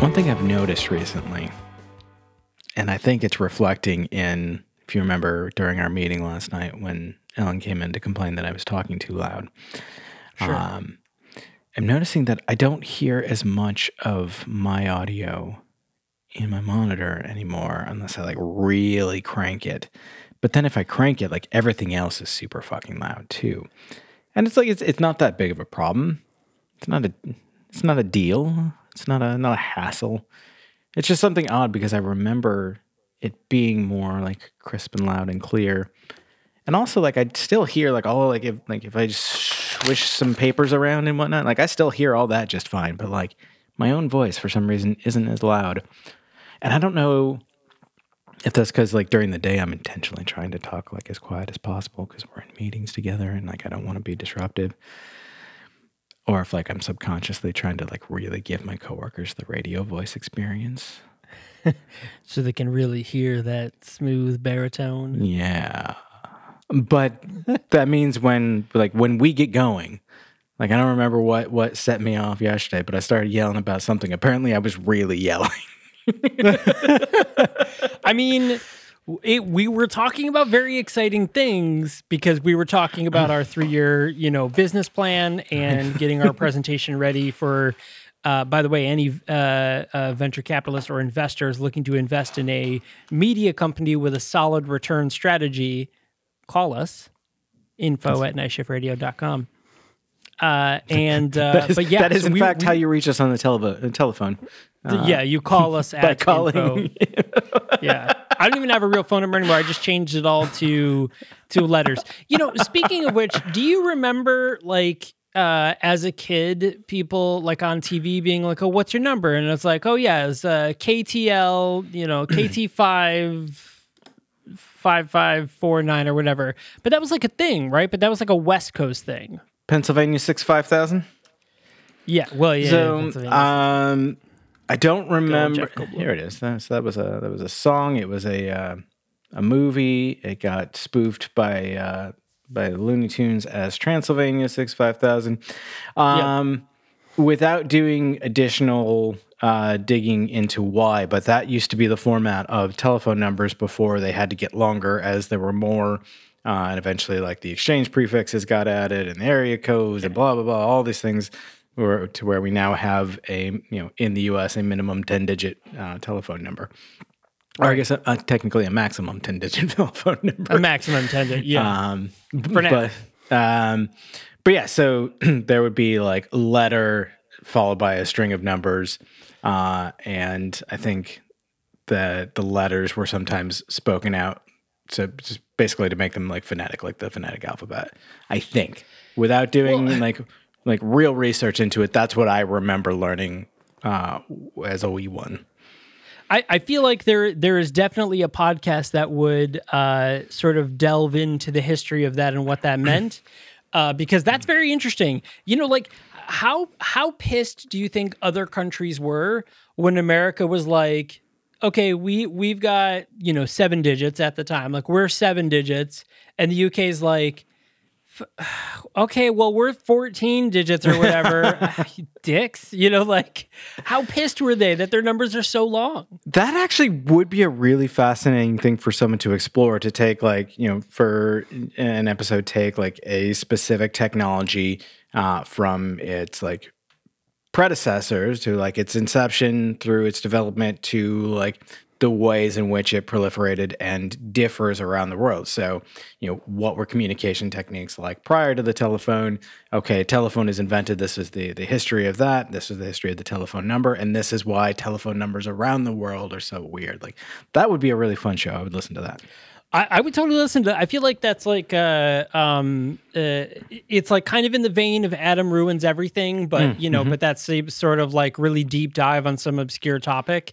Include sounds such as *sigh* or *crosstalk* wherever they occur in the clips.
One thing I've noticed recently, and I think it's reflecting in, if you remember during our meeting last night when Ellen came in to complain that I was talking too loud. Um, I'm noticing that I don't hear as much of my audio in my monitor anymore unless I like really crank it. But then if I crank it, like everything else is super fucking loud too. And it's like it's it's not that big of a problem. It's not a it's not a deal. It's not a not a hassle. It's just something odd because I remember it being more like crisp and loud and clear. And also like I'd still hear like all like if like if I just swish some papers around and whatnot, like I still hear all that just fine. But like my own voice for some reason isn't as loud. And I don't know if that's because like during the day I'm intentionally trying to talk like as quiet as possible because we're in meetings together and like I don't want to be disruptive. Or if like I'm subconsciously trying to like really give my coworkers the radio voice experience. *laughs* so they can really hear that smooth baritone. Yeah. But *laughs* that means when like when we get going, like I don't remember what what set me off yesterday, but I started yelling about something. Apparently I was really yelling. *laughs* I mean, it, we were talking about very exciting things because we were talking about our three-year, you know, business plan and getting our *laughs* presentation ready for. Uh, by the way, any uh, uh, venture capitalist or investors looking to invest in a media company with a solid return strategy, call us. Info at nightshiftradio.com. Uh, *laughs* and uh, That is, but yeah, that is so in we- fact we- how you reach us on the telephone. yeah, you call us *laughs* by at calling. info. yeah. I don't even have a real phone number anymore. I just changed it all to to letters. You know, speaking of which, do you remember like uh, as a kid, people like on TV being like, "Oh, what's your number?" And it's like, "Oh yeah, it's uh, KTL, you know, *clears throat* KT five five five four nine or whatever." But that was like a thing, right? But that was like a West Coast thing. Pennsylvania six five thousand. Yeah. Well, yeah. so Pennsylvania. um I don't remember. Jeff Here it is. That, so that was a that was a song. It was a uh, a movie. It got spoofed by uh, by the Looney Tunes as Transylvania six five thousand. Um, without doing additional uh, digging into why, but that used to be the format of telephone numbers before they had to get longer as there were more. Uh, and eventually, like the exchange prefixes got added, and the area codes, and blah blah blah, all these things, were to where we now have a you know in the U.S. a minimum ten digit uh, telephone number, or I guess uh, technically a maximum ten digit *laughs* telephone number. a maximum ten digit, Yeah. Um, For now. But, um, but yeah, so *clears throat* there would be like letter followed by a string of numbers, uh, and I think that the letters were sometimes spoken out, so just basically to make them like phonetic, like the phonetic alphabet. I think without doing like like real research into it, that's what I remember learning uh, as a wee one. I, I feel like there there is definitely a podcast that would uh, sort of delve into the history of that and what that meant, *clears throat* uh, because that's very interesting. You know, like how how pissed do you think other countries were when America was like, okay, we we've got you know seven digits at the time. Like we're seven digits, and the UK is like, *sighs* okay, well we're fourteen digits or whatever. *laughs* *laughs* Dicks, you know, like how pissed were they that their numbers are so long? That actually would be a really fascinating thing for someone to explore to take, like, you know, for an episode, take like a specific technology uh, from its like predecessors to like its inception through its development to like the ways in which it proliferated and differs around the world. So, you know, what were communication techniques like prior to the telephone? Okay, telephone is invented. This is the the history of that. This is the history of the telephone number, and this is why telephone numbers around the world are so weird. Like that would be a really fun show. I would listen to that. I, I would totally listen to. I feel like that's like uh, um, uh, it's like kind of in the vein of Adam ruins everything, but you know, but that's a sort of like really deep dive on some obscure topic.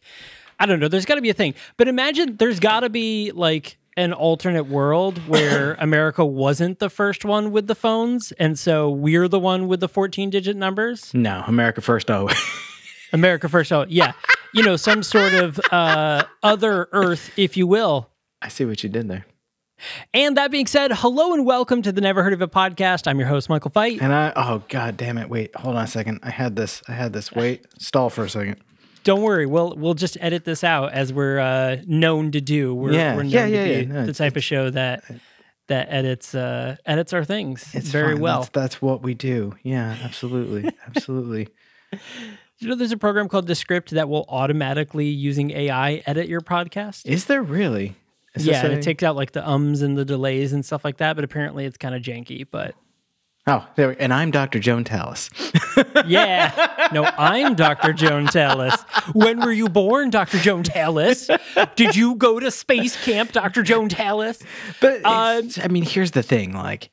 I don't know. There's got to be a thing, but imagine there's got to be like an alternate world where *laughs* America wasn't the first one with the phones, and so we're the one with the 14 digit numbers. No, America first always. *laughs* America first. Oh, yeah. You know, some sort of uh, other Earth, if you will. I see what you did there. And that being said, hello and welcome to the Never Heard of It podcast. I'm your host, Michael Fight. And I, oh god damn it! Wait, hold on a second. I had this. I had this. Wait, stall for a second. Don't worry, we'll we'll just edit this out as we're uh, known to do. We're, Yeah, we're known yeah, to yeah, be yeah. No, the type of show that that edits uh, edits our things it's very fine. well. That's, that's what we do. Yeah, absolutely, *laughs* absolutely. You know, there's a program called Descript that will automatically using AI edit your podcast. Is there really? Is yeah, a- it takes out like the ums and the delays and stuff like that. But apparently, it's kind of janky. But Oh, there. We, and I'm Dr. Joan Tallis. *laughs* Yeah. No, I'm Dr. Joan Tallis. When were you born, Dr. Joan Tallis? Did you go to space camp, Dr. Joan Tallis? But Uh, I mean, here's the thing. Like,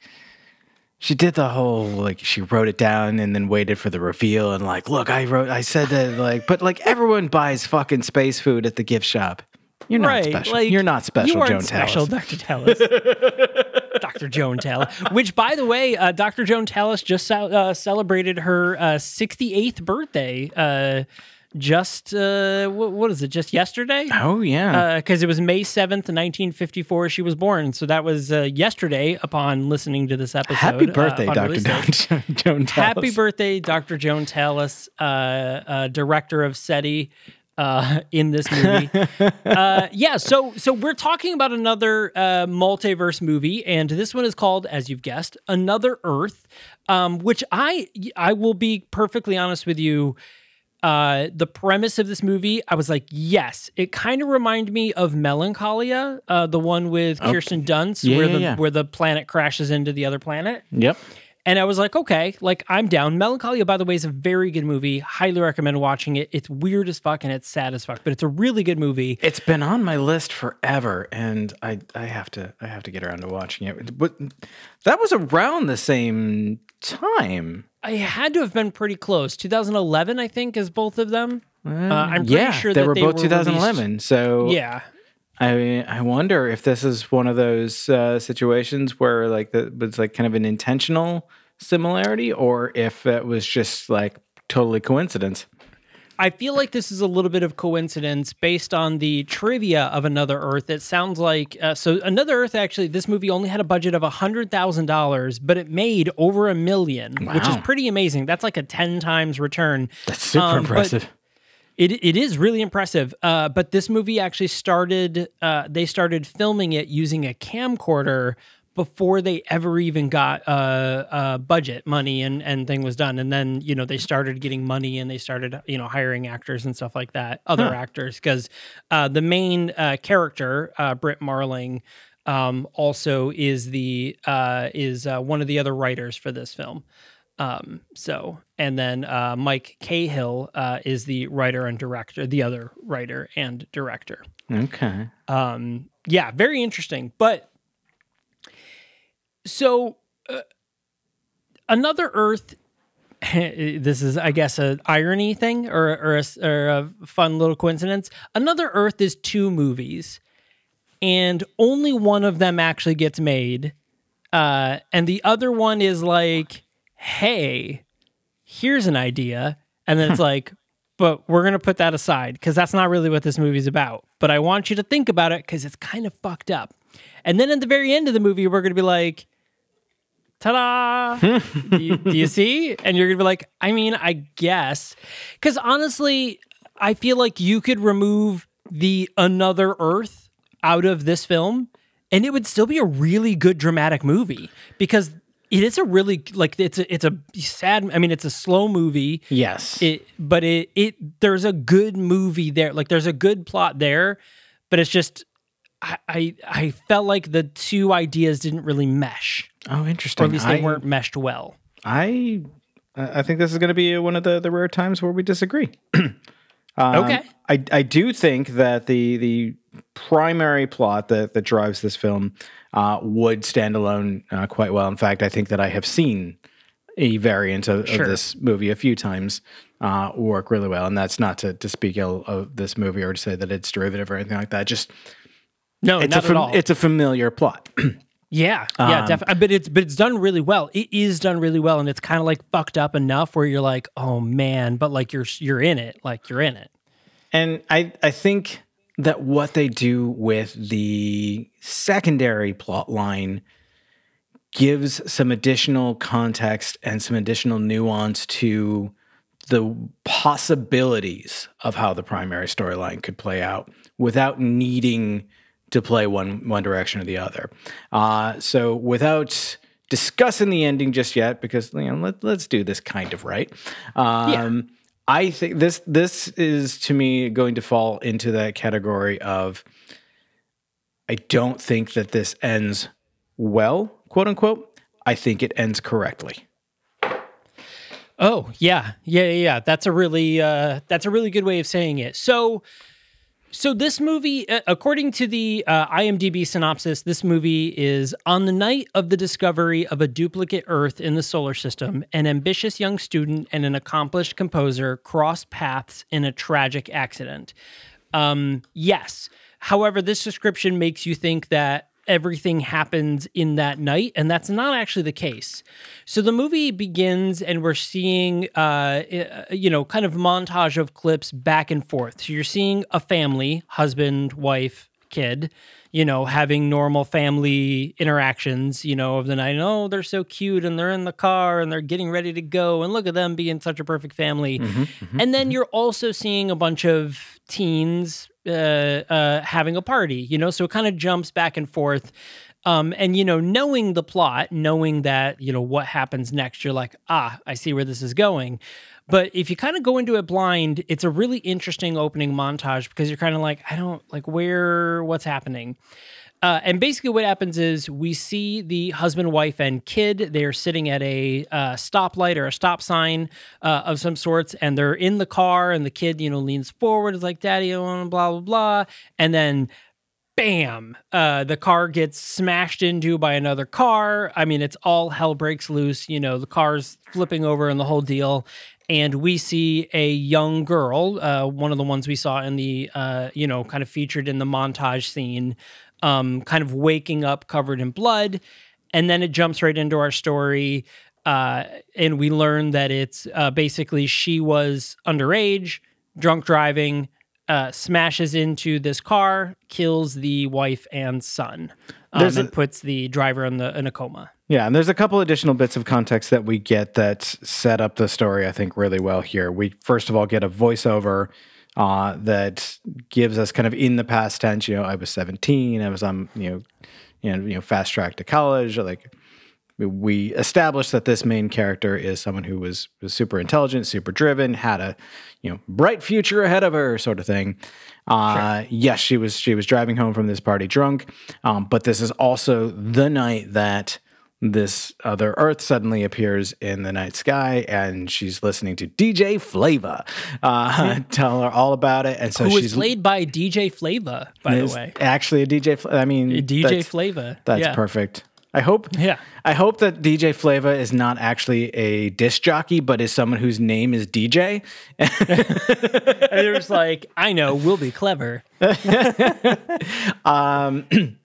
she did the whole like she wrote it down and then waited for the reveal and like, look, I wrote, I said that like, but like everyone buys fucking space food at the gift shop. You're not right. special. Like, You're not special, You Joan special, Dr. Tallis. Dr. Joan Tallis. Which, by the way, uh, Dr. Joan Tallis just uh, celebrated her uh, 68th birthday. Uh, just uh, what, what is it? Just yesterday? Oh yeah. because it was May 7th, 1954, she was born. So that was uh, yesterday upon listening to this episode. Happy uh, birthday, Dr. Joan, Joan Happy birthday, Dr. Joan Tallis, uh, uh, director of SETI. Uh, in this movie, *laughs* uh, yeah. So, so we're talking about another uh, multiverse movie, and this one is called, as you've guessed, Another Earth. Um, which I, I will be perfectly honest with you uh, the premise of this movie, I was like, yes, it kind of reminded me of Melancholia, uh, the one with Kirsten Dunst, Yeah, where yeah, the yeah. where the planet crashes into the other planet. Yep. And I was like, okay, like I'm down. Melancholia, by the way, is a very good movie. Highly recommend watching it. It's weird as fuck and it's sad as fuck, but it's a really good movie. It's been on my list forever, and I I have to I have to get around to watching it. But that was around the same time. I had to have been pretty close. 2011, I think, is both of them. Uh, I'm pretty yeah, sure they that were they both were 2011. So Yeah. I I wonder if this is one of those uh, situations where like the it's like kind of an intentional similarity, or if it was just like totally coincidence. I feel like this is a little bit of coincidence based on the trivia of Another Earth. It sounds like uh, so. Another Earth actually, this movie only had a budget of hundred thousand dollars, but it made over a million, which is pretty amazing. That's like a ten times return. That's super Um, impressive. It it is really impressive. Uh, but this movie actually started. Uh, they started filming it using a camcorder before they ever even got uh, uh, budget money and and thing was done. And then you know they started getting money and they started you know hiring actors and stuff like that, other actors because uh, the main uh, character uh, Brit Marling. Um, also is the uh, is uh, one of the other writers for this film. Um, so, and then uh, Mike Cahill uh, is the writer and director, the other writer and director. Okay. Um, yeah, very interesting. But so, uh, another Earth. *laughs* This is, I guess, an irony thing or or a, or a fun little coincidence. Another Earth is two movies, and only one of them actually gets made, uh, and the other one is like, "Hey, here's an idea," and then it's *laughs* like, but we're going to put that aside because that's not really what this movie's about. But I want you to think about it because it's kind of fucked up. And then at the very end of the movie, we're going to be like, ta da! *laughs* do, you, do you see? And you're going to be like, I mean, I guess. Because honestly, I feel like you could remove the Another Earth out of this film and it would still be a really good dramatic movie because it is a really like it's a it's a sad i mean it's a slow movie Yes. it but it it there's a good movie there like there's a good plot there but it's just i i, I felt like the two ideas didn't really mesh oh, or interesting. at least they I, weren't meshed well I I think this is going to be one of the, the rare times where we disagree. *clears throat* Um, Okay. I I do think that the the primary plot that that drives this film uh, would stand alone uh, quite well. In fact, I think that I have seen a variant of, Sure. of this movie a few times uh, work really well, and that's not to, to speak ill of this movie or to say that it's derivative or anything like that. Just no it's not a fam- at all it's a familiar plot. *clears throat* yeah yeah um, definitely but it's but it's done really well it is done really well and it's kind of like fucked up enough where you're like oh man but like you're you're in it like you're in it And I I think that what they do with the secondary plot line gives some additional context and some additional nuance to the possibilities of how the primary storyline could play out without needing to play one one direction or the other. Uh, so without discussing the ending just yet, because you know let, let's do this kind of right. Um, I think this this is to me going to fall into that category of I don't think that this ends well, quote unquote. I think it ends correctly. Oh yeah, yeah, yeah. That's a really uh, that's a really good way of saying it. So, so this movie, uh, according to the uh, IMDb synopsis, this movie is on the night of the discovery of a duplicate Earth in the solar system. An ambitious young student and an accomplished composer cross paths in a tragic accident. Um, yes. However, this description makes you think that everything happens in that night, and that's not actually the case. So the movie begins, and we're seeing, uh, you know, kind of montage of clips back and forth. So you're seeing a family, husband, wife, kid, you know, having normal family interactions, you know, of the night. Oh, they're so cute, and they're in the car, and they're getting ready to go, and look at them being such a perfect family. And then you're also seeing a bunch of teens uh, uh, having a party, you know, so it kind of jumps back and forth. Um, and you know, knowing the plot, knowing that you know what happens next, you're like, ah, I see where this is going. But if you kind of go into it blind, it's a really interesting opening montage because you're kind of like, I don't like where, what's happening. Uh, and basically, what happens is we see the husband, wife, and kid. They're sitting at a uh, stoplight or a stop sign uh, of some sorts, and they're in the car. And the kid, you know, leans forward, is like, "Daddy, blah blah blah," and then bam, uh, the car gets smashed into by another car. I mean, it's all hell breaks loose. You know, the car's flipping over and the whole deal. And we see a young girl, uh, one of the ones we saw in the, uh, you know, kind of featured in the montage scene, um, kind of waking up covered in blood. And then it jumps right into our story. Uh, and we learn that it's uh, basically she was underage, drunk driving, uh, smashes into this car, kills the wife and son, um, a- and puts the driver in the in a coma. Yeah, and there's a couple additional bits of context that we get that set up the story, I think, really well here. We first of all get a voiceover uh, that gives us kind of in the past tense. You know, I was 17. I was on, you know, you know, you know, fast track to college. Like we- established that this main character is someone who was, was super intelligent, super driven, had a you know bright future ahead of her, sort of thing. Uh, Yes, she was she was driving home from this party drunk, um, but this is also the night that this other Earth suddenly appears in the night sky, and she's listening to DJ Flava uh, *laughs* tell her all about it, and so Who was she's played by DJ Flava, by the way. actually a DJ. I mean, DJ that's- Flava. that's yeah. perfect. I hope. Yeah. I hope that DJ Flava is not actually a disc jockey, but is someone whose name is DJ. *laughs* And they're just like, I know, we'll be clever. *laughs* *clears throat*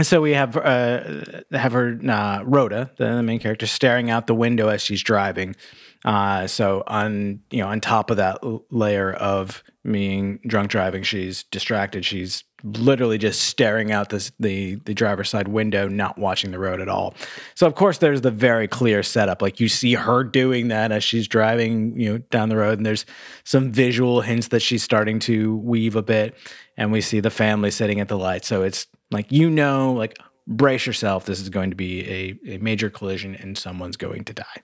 So we have uh, have her uh, Rhoda, the main character, staring out the window as she's driving, Uh, so on you know on top of that l- layer of being drunk driving, she's distracted. She's literally just staring out this the the driver's side window, not watching the road at all. So of course there's the very clear setup. Like you see her doing that as she's driving, you know, down the road, and there's some visual hints that she's starting to weave a bit, and we see the family sitting at the light. So it's like you know, like brace yourself. This is going to be a, a major collision, and someone's going to die.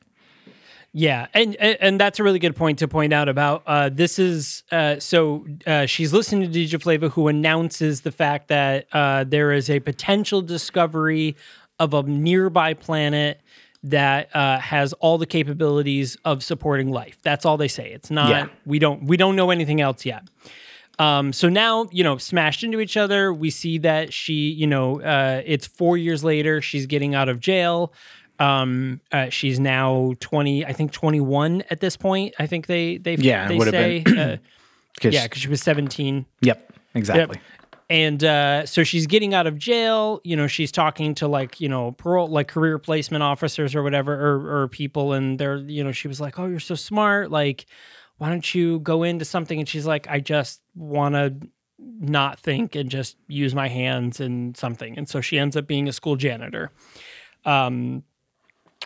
Yeah, and and that's a really good point to point out about uh, this is uh, so uh, she's listening to DJ Flava who announces the fact that uh, there is a potential discovery of a nearby planet that uh, has all the capabilities of supporting life. That's all they say. It's not Yeah. we don't we don't know anything else yet. Um, so now, you know, smashed into each other, we see that she, you know, uh, it's four years later, she's getting out of jail. Um, uh, she's now 20, I think 21 at this point. I think they, they, Yeah, they would have say, been. uh, *clears throat* 'Cause- yeah, cause she was 17. Yep. Exactly. And uh, so she's getting out of jail. You know, she's talking to like you know parole, like career placement officers or whatever, or, or people, and they're you know she was like, "Oh, you're so smart. Like, why don't you go into something?" And she's like, "I just want to not think and just use my hands and something." And so she ends up being a school janitor. Um,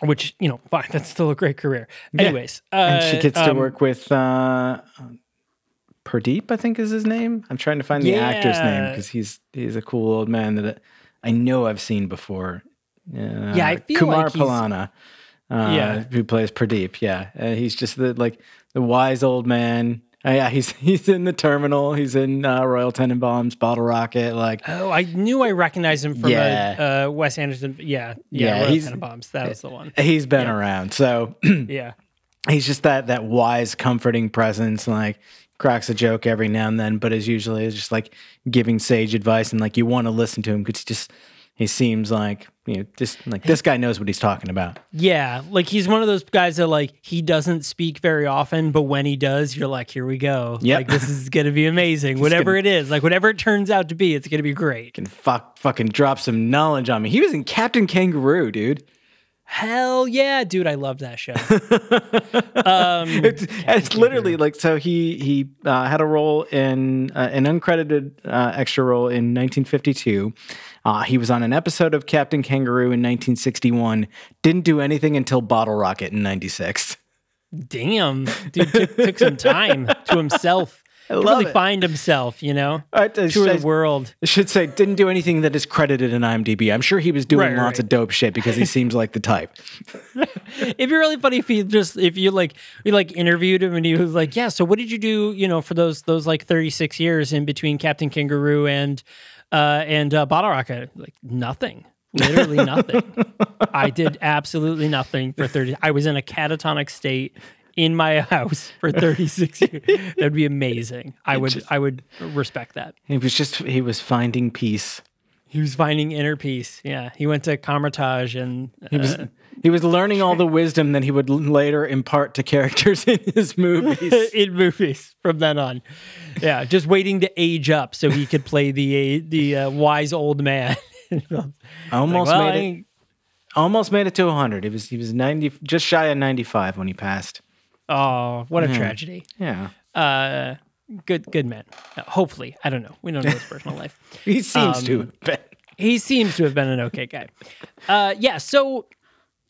which you know, fine, *laughs* that's still a great career. Anyways, uh, and she gets to um, work with uh, Pradeep, I think is his name. I'm trying to find the actor's name because he's he's a cool old man that I know I've seen before. Uh, Yeah, I feel Kumar like he's- Pallana. Uh, Yeah. who plays Pradeep? Yeah, uh, he's just the like the wise old man. Uh, yeah, he's *laughs* he's in the terminal. He's in uh, Royal Tenenbaums, Bottle Rocket. Like, Oh, I knew I recognized him from Yeah. a, uh, Wes Anderson. Yeah, Yeah, yeah, Royal he's- Tenenbaums. That was the one. he's been around. So *clears throat* Yeah, he's just that that wise, comforting presence. Like cracks a joke every now and then, but as usually is just like giving sage advice and like you want to listen to him because he just he seems like you know just like this guy knows what he's talking about. yeah. Like he's one of those guys that like he doesn't speak very often, but when he does, you're like, here we go. Yep. Like this is gonna be amazing. *laughs* whatever it is, like whatever it turns out to be, it's gonna be great. Can fuck fucking drop some knowledge on me. He was in Captain Kangaroo, dude. Hell yeah, dude! I love that show. *laughs* um, *laughs* It's, it's literally like so he he uh, had a role in uh, an uncredited uh, extra role in 1952. Uh, he was on an episode of Captain Kangaroo in 1961. Didn't do anything until Bottle Rocket in '96. damn, dude took, took some time to himself. to love really it. find himself, you know, I, I, tour I- the world. I should say didn't do anything that is credited in IMDb. I'm sure he was doing Right, lots right. of dope shit because he *laughs* seems like the type. It'd be really funny if you just if you like we like interviewed him and he was like, yeah. So what did you do? You know, for those those like thirty six years in between Captain Kangaroo and uh and uh, Bottle Rocket, like nothing. Literally nothing. *laughs* I did absolutely nothing for thirty. I was in a catatonic state in my house for thirty six years. That'd be amazing. I would I would respect that. He was just he was finding peace. He was finding inner peace. Yeah, he went to Carmitage and uh, He was he was learning all the wisdom that he would later impart to characters *laughs* in his movies. *laughs* in movies from then on. Yeah, just waiting to age up so he could play the the uh, wise old man. *laughs* Almost Well, made it. Almost made it to 100. He was he was 90 just shy of 95 when he passed. Oh, what a tragedy. Yeah. Uh, good good man. Uh, hopefully, I don't know. We don't know his personal life. *laughs* He seems Um, to have been. He seems to have been an okay guy. Uh, yeah. So,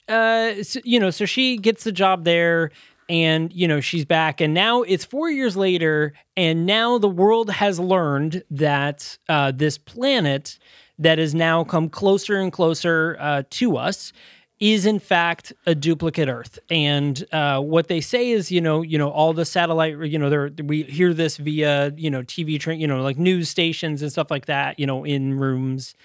uh, so, you know, so she gets the job there, and you know she's back, and now it's four years later, and now the world has learned that uh, this planet that has now come closer and closer uh, to us is in fact a duplicate Earth. And uh, what they say is, you know, you know, all the satellite, you know, we hear this via, you know, TV, tra- you know, like news stations and stuff like that, you know, in rooms.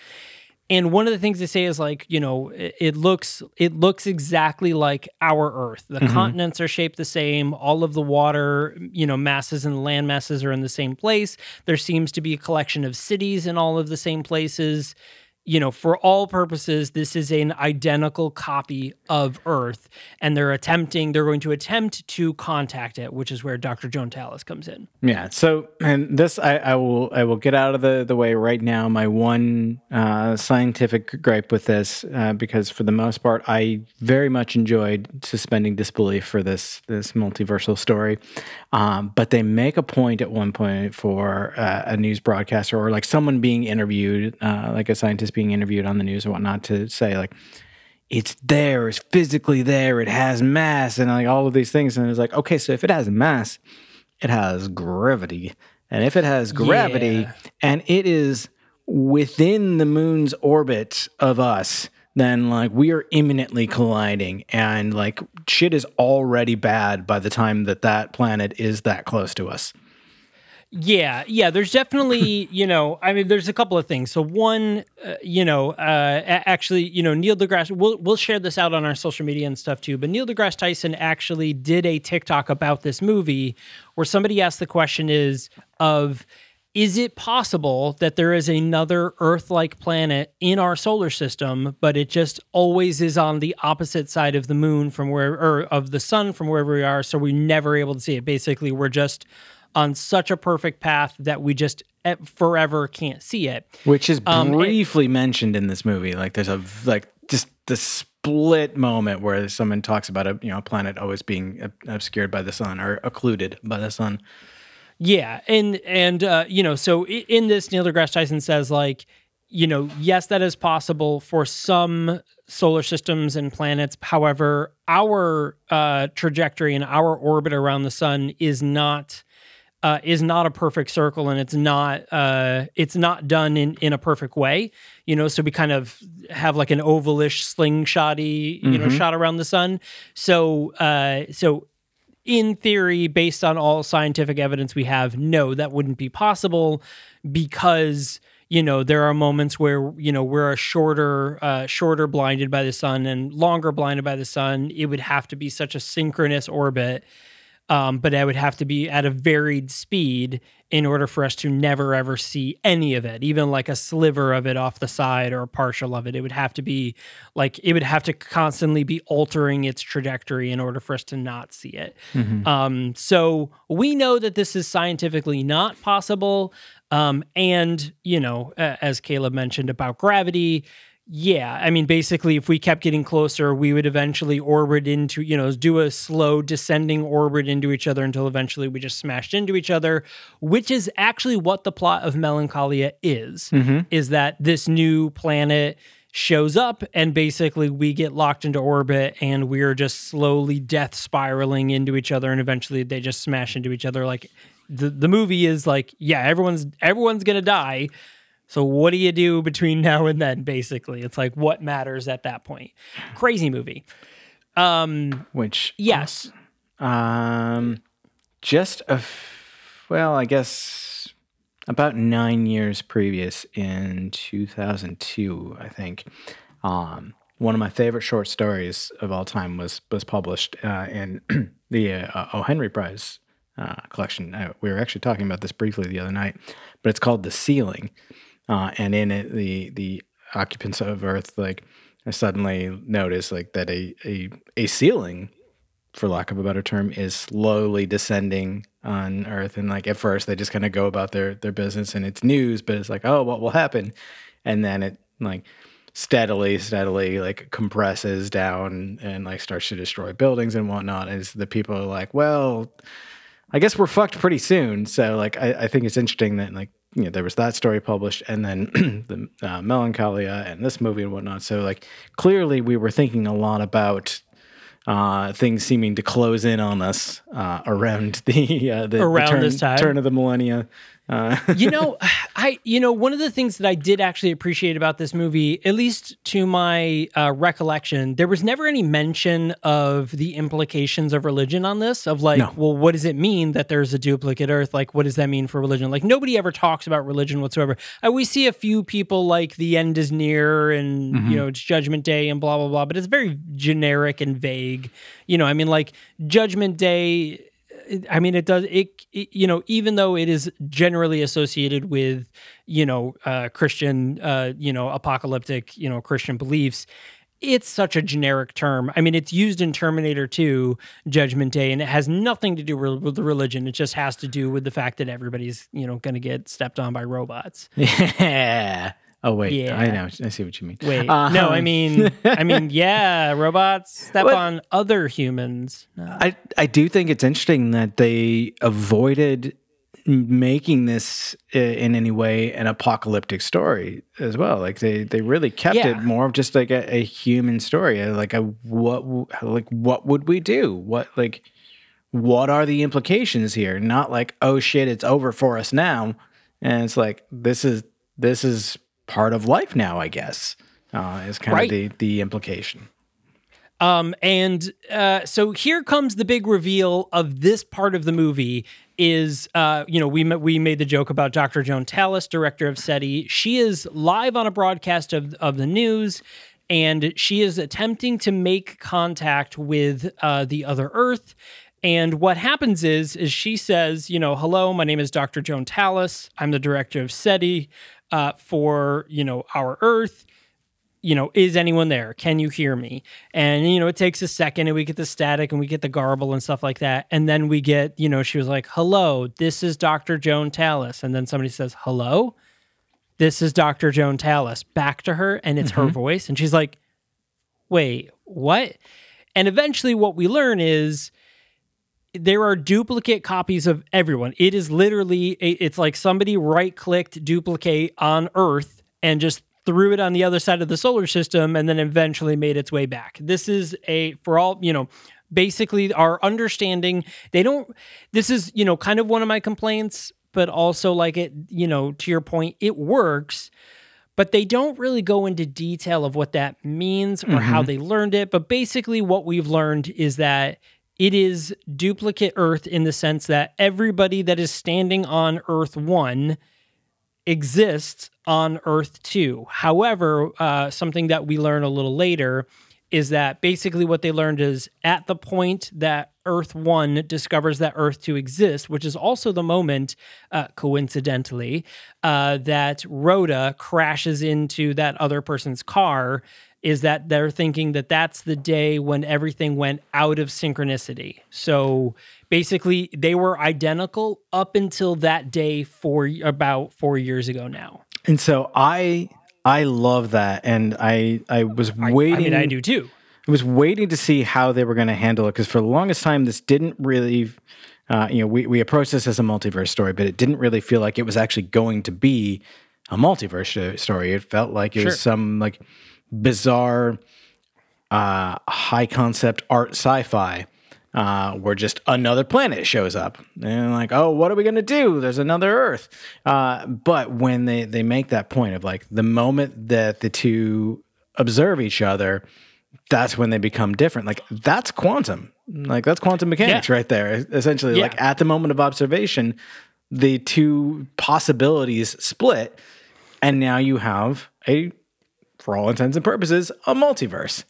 And one of the things they say is like, you know, it, it looks it looks exactly like our Earth. The continents are shaped the same. All of the water, you know, masses and land masses are in the same place. There seems to be a collection of cities in all of the same places. You know, for all purposes, this is an identical copy of Earth, and they're attempting, they're going to attempt to contact it, which is where Dr. Joan Tallis comes in. Yeah. So, and this, I, I will, I will get out of the, the way right now. My one uh, scientific gripe with this, uh, because for the most part, I very much enjoyed suspending disbelief for this this multiversal story. Um, but they make a point at one point for uh, a news broadcaster or like someone being interviewed, uh, like a scientist being interviewed on the news and whatnot, to say like it's there, it's physically there, it has mass, and like all of these things. And it's like, okay, so if it has mass, it has gravity. And if it has gravity Yeah. and it is within the moon's orbit of us, then like we are imminently colliding and like shit is already bad by the time that that planet is that close to us. Yeah, yeah. There's definitely, *laughs* you know, I mean, there's a couple of things. So one, uh, you know, uh, actually, you know, Neil deGrasse. We'll we'll share this out on our social media and stuff too. But Neil deGrasse Tyson actually did a TikTok about this movie, where somebody asked the question is of. Is it possible that there is another Earth like planet in our solar system, but it just always is on the opposite side of the moon from where, or of the sun from wherever we are? So we're never able to see it. Basically, we're just on such a perfect path that we just eh, forever can't see it. Which is Um, it- briefly mentioned in this movie. Like there's a like just the split moment where someone talks about a you know a planet always being obscured by the sun or occluded by the sun. Yeah, and and uh, you know, so in this, Neil deGrasse Tyson says like, you know, yes, that is possible for some solar systems and planets. However, our uh, trajectory and our orbit around the sun is not. Uh, is not a perfect circle and it's not uh, it's not done in, in a perfect way you know so we kind of have like an ovalish slingshotty you know shot around the sun so uh, so in theory, based on all scientific evidence we have, no, that wouldn't be possible because you know there are moments where you know we're a shorter, uh, shorter blinded by the sun and longer blinded by the sun. It would have to be such a synchronous orbit, um, but it would have to be at a varied speed in order for us to never ever see any of it, even like a sliver of it off the side or a partial of it. It would have to be like it would have to constantly be altering its trajectory in order for us to not see it. Um, so we know that this is scientifically not possible. Um, and you know, a- as Caleb mentioned about gravity, yeah, I mean, basically, if we kept getting closer, we would eventually orbit into, you know, do a slow descending orbit into each other until eventually we just smashed into each other, which is actually what the plot of Melancholia is. Mm-hmm. Is that this new planet shows up and basically we get locked into orbit and we're just slowly death spiraling into each other and eventually they just smash into each other like the, the movie is like yeah everyone's everyone's gonna die so what do you do between *laughs* now and then? Basically, it's like what matters at that point. Crazy movie. Um. Which Yes. Um, just a, f- well, I guess about nine years previous in 2002, I think. Um, one of my favorite short stories of all time was was published uh, in *clears throat* the uh, O. Henry Prize uh, collection. Uh, we were actually talking about this briefly the other night, but it's called "The Ceiling," uh, and in it, the the occupants of Earth like suddenly notice like that a a, a ceiling for lack of a better term, is slowly descending on Earth. And like at first, they just kind of go about their their business, and it's news, but it's like, oh, what will happen? And then it like steadily, steadily like compresses down and like starts to destroy buildings and whatnot. As the people are like, well, I guess we're fucked pretty soon. So like, I, I think it's interesting that like you know there was that story published, and then *clears throat* the uh, Melancholia and this movie and whatnot. So like clearly, we were thinking a lot about uh, things seeming to close in on us uh, around *laughs* the, uh, the the Around turn, this time. turn of the millennia. Uh, you know, *laughs* *sighs* I you know one of the things that I did actually appreciate about this movie, at least to my uh, recollection, there was never any mention of the implications of religion on this. Of like, No. well, what does it mean that there's a duplicate Earth? Like, what does that mean for religion? Like, nobody ever talks about religion whatsoever. Uh, we see a few people like the end is near and Mm-hmm. you know it's Judgment Day and blah blah blah, but it's very generic and vague. You know, I mean, like Judgment Day I mean, it does. It, it, you know, even though it is generally associated with, you know, uh, Christian, uh, you know, apocalyptic, you know, Christian beliefs, it's such a generic term. I mean, it's used in Terminator 2, Judgment Day, and it has nothing to do with the religion. It just has to do with the fact that everybody's, you know, going to get stepped on by robots. *laughs* Yeah. Oh wait, Yeah. I know. I see what you mean. Wait, Um, no, I mean, I mean, *laughs* yeah, robots step What? on other humans. No. I I do think it's interesting that they avoided making this in any way an apocalyptic story as well. Like they they really kept Yeah. it more of just like a, a human story. uh, Like a what like what would we do? What like what are the implications here? Not like oh shit, it's over for us now. And it's like this is this is part of life now. I guess uh, is kind Right. of the the implication. Um, and uh, so here comes the big reveal of this part of the movie. Is uh, you know we we made the joke about Dr. Joan Tallis, director of SETI. She is live on a broadcast of of the news, and she is attempting to make contact with uh, the other Earth. And what happens is, is she says, you know, hello, my name is Dr. Joan Tallis. I'm the director of SETI uh, for you know our Earth you know, is anyone there? Can you hear me? And, you know, it takes a second and we get the static and we get the garble and stuff like that. And then we get, you know, she was like, hello, this is Dr. Joan Tallis. And then somebody says, hello, this is Dr. Joan Tallis back to her. And it's her voice. And she's like, wait, what? And eventually what we learn is there are duplicate copies of everyone. It is literally, it's like somebody right clicked duplicate on Earth and just threw it on the other side of the solar system and then eventually made its way back. This is a, for all, you know, basically our understanding, they don't, this is, you know, kind of one of my complaints, but also like it, you know, to your point, it works but they don't really go into detail of what that means or how mm-hmm. they learned it. But basically, what we've learned is that it is duplicate Earth in the sense that everybody that is standing on Earth 1 exists on Earth 2. However, uh, something that we learn a little later is that basically what they learned is at the point that Earth 1 discovers that Earth 2 exists, which is also the moment, uh, coincidentally, uh, that Rhoda crashes into that other person's car, is that they're thinking that that's the day when everything went out of synchronicity. So basically, they were identical up until that day for about four years ago now. And so I I love that, and I I was waiting. I mean, I do too. I was waiting to see how they were going to handle it because for the longest time, this didn't really, uh, you know, we, we approached this as a multiverse story, but it didn't really feel like it was actually going to be a multiverse story. It felt like it Sure. was some like bizarre, uh, high concept art sci-fi. Uh, where just another planet shows up and like, oh, what are we gonna do? There's another Earth. Uh, but when they they make that point of like the moment that the two observe each other, that's when they become different. Like that's quantum. Like that's quantum mechanics Yeah. right there. Essentially, Yeah. like at the moment of observation, the two possibilities split, and now you have a, for all intents and purposes, a multiverse.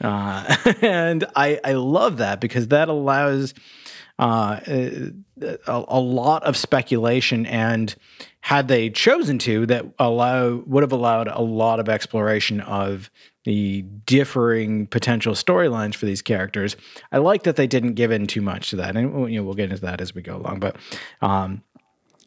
Uh, *laughs* and I I love that because that allows uh, a, a lot of speculation and had they chosen to that allow would have allowed a lot of exploration of the differing potential storylines for these characters. I like that they didn't give in too much to that. And you know we'll get into that as we go along. But um,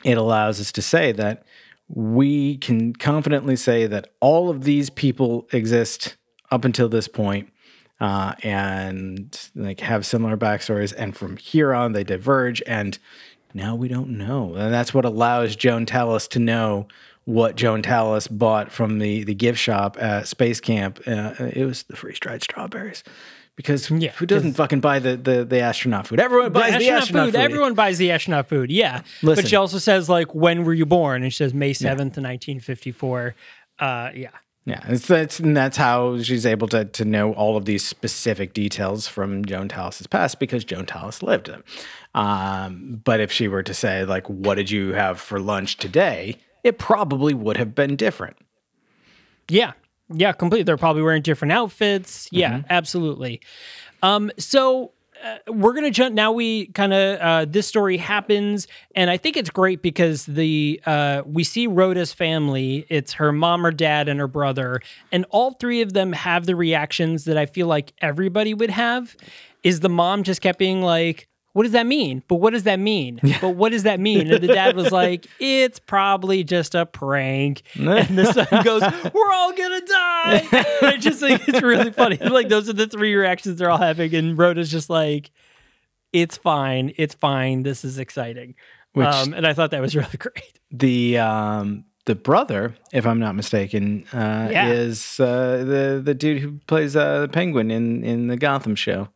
it allows us to say that we can confidently say that all of these people exist up until this point uh, and like have similar backstories and from here on they diverge and now we don't know. And that's what allows joan tallis to know what joan tallis bought from the, the gift shop at space camp. Uh, it was the freeze-dried strawberries because Yeah, who doesn't fucking buy the, the, the astronaut food everyone buys the astronaut, astronaut food. food, Everyone buys the astronaut food. Yeah. Listen. But she also says like, when were you born? And she says May 7th, 1954. Uh, yeah. Yeah, it's, that's and that's how she's able to to know all of these specific details from Joan Tallis's past because Joan Tallis lived them. Um, but if she were to say like, "What did you have for lunch today?" it probably would have been different. Yeah. Yeah, completely. They're probably wearing different outfits. Yeah, Mm-hmm. absolutely. Um, so uh, we're gonna jump now. We kind of uh, this story happens, and I think it's great because the uh, we see Rhoda's family. It's her mom, her dad, and her brother, and all three of them have the reactions that I feel like everybody would have. Is the mom just kept being like, what does that mean? But what does that mean? But what does that mean? And the dad was *laughs* like, it's probably just a prank. *laughs* And the son goes, we're all gonna die. *laughs* It's just like it's really funny. Like those are the three reactions they're all having, and Rhoda's just like, it's fine, it's fine. This is exciting. Which- um, and I thought that was really great. the um the brother, if I'm not mistaken, uh, Yeah. is uh, the the dude who plays uh, the Penguin in in the Gotham show.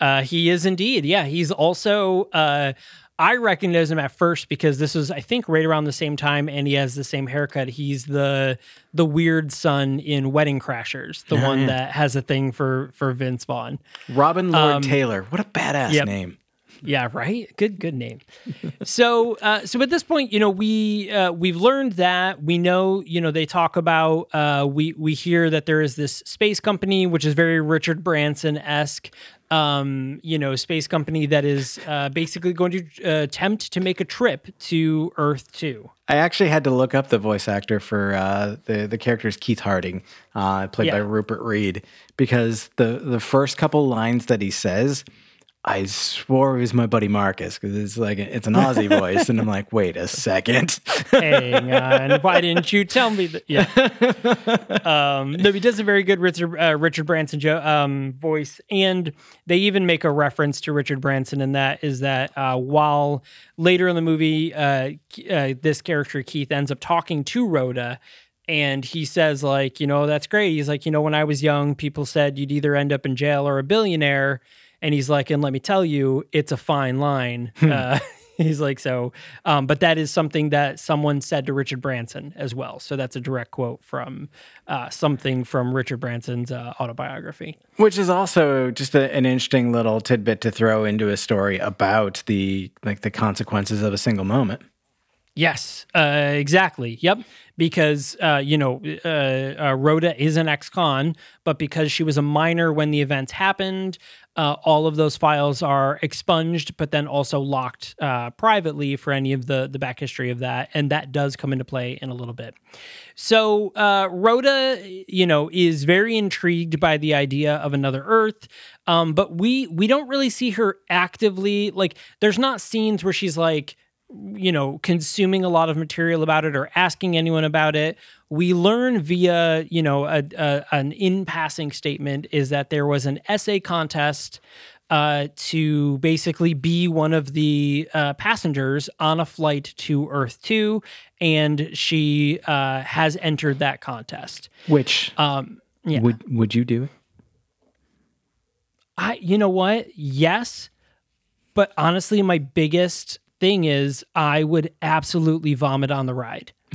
Uh, he is indeed. Yeah, he's also. Uh, I recognized him at first because this was, I think, right around the same time, and he has the same haircut. He's the the weird son in Wedding Crashers, the one that has a thing for for Vince Vaughn. Robin Lord Um, Taylor. What a badass yep. name. Yeah, right. Good, good name. so, uh, so at this point, you know, we uh, we've learned that we know, you know, they talk about uh, we we hear that there is this space company which is very Richard Branson esque. Um, you know, space company that is uh, basically going to uh, attempt to make a trip to Earth two. I actually had to look up the voice actor for uh, the the is Keith Harding, uh, played by Rupert Reed, because the the first couple lines that he says, I swore it was my buddy Marcus because it's like it's an Aussie *laughs* voice, and I'm like, wait a second. Hang on, *laughs* why didn't you tell me that? Yeah. *laughs* um, no, he does a very good Richard, uh, Richard Branson jo- um, voice, and they even make a reference to Richard Branson, and that is that uh, while later in the movie, uh, uh, this character Keith ends up talking to Rhoda. And he says, like, you know, that's great. He's like, you know, when I was young, people said you'd either end up in jail or a billionaire. And he's like, and let me tell you, it's a fine line. uh, *laughs* he's like, so, um, but that is something that someone said to Richard Branson as well. So that's a direct quote from uh, something from Richard Branson's uh, autobiography. Which is also just a, an interesting little tidbit to throw into a story about the like the consequences of a single moment. Yes, uh, exactly. Yep. Because, uh, you know, uh, uh, Rhoda is an ex con, but because she was a minor when the events happened, uh, all of those files are expunged, but then also locked uh, privately for any of the, the back history of that. And that does come into play in a little bit. So, uh, Rhoda, you know, is very intrigued by the idea of another Earth. Um, but we we don't really see her actively like there's not scenes where she's like you know, consuming a lot of material about it or asking anyone about it. We learn via, you know, a, a, an in passing statement is that there was an essay contest uh, to basically be one of the uh, passengers on a flight to Earth 2. And she uh, has entered that contest. Which Um, yeah. would would you do it? I, you know what? Yes. But honestly, my biggest thing is I would absolutely vomit on the ride. *laughs*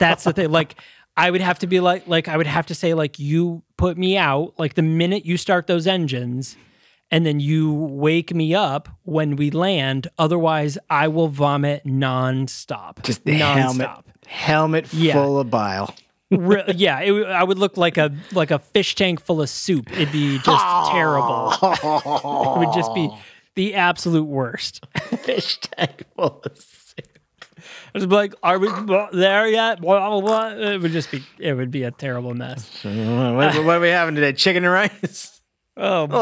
That's the thing. Like, I would have to be like, like, I would have to say, like, you put me out, like, the minute you start those engines, and then you wake me up when we land. Otherwise, I will vomit nonstop. Just the helmet, helmet Yeah. full of bile. Re- yeah, it, I would look like a like a fish tank full of soup. It'd be just *laughs* terrible. it would just be the absolute worst. Fish tank full of I'd just be like, "Are we there yet?" Blah, blah, blah. It would just be it would be a terrible mess. what, what are we having today? Chicken and rice? Oh boy.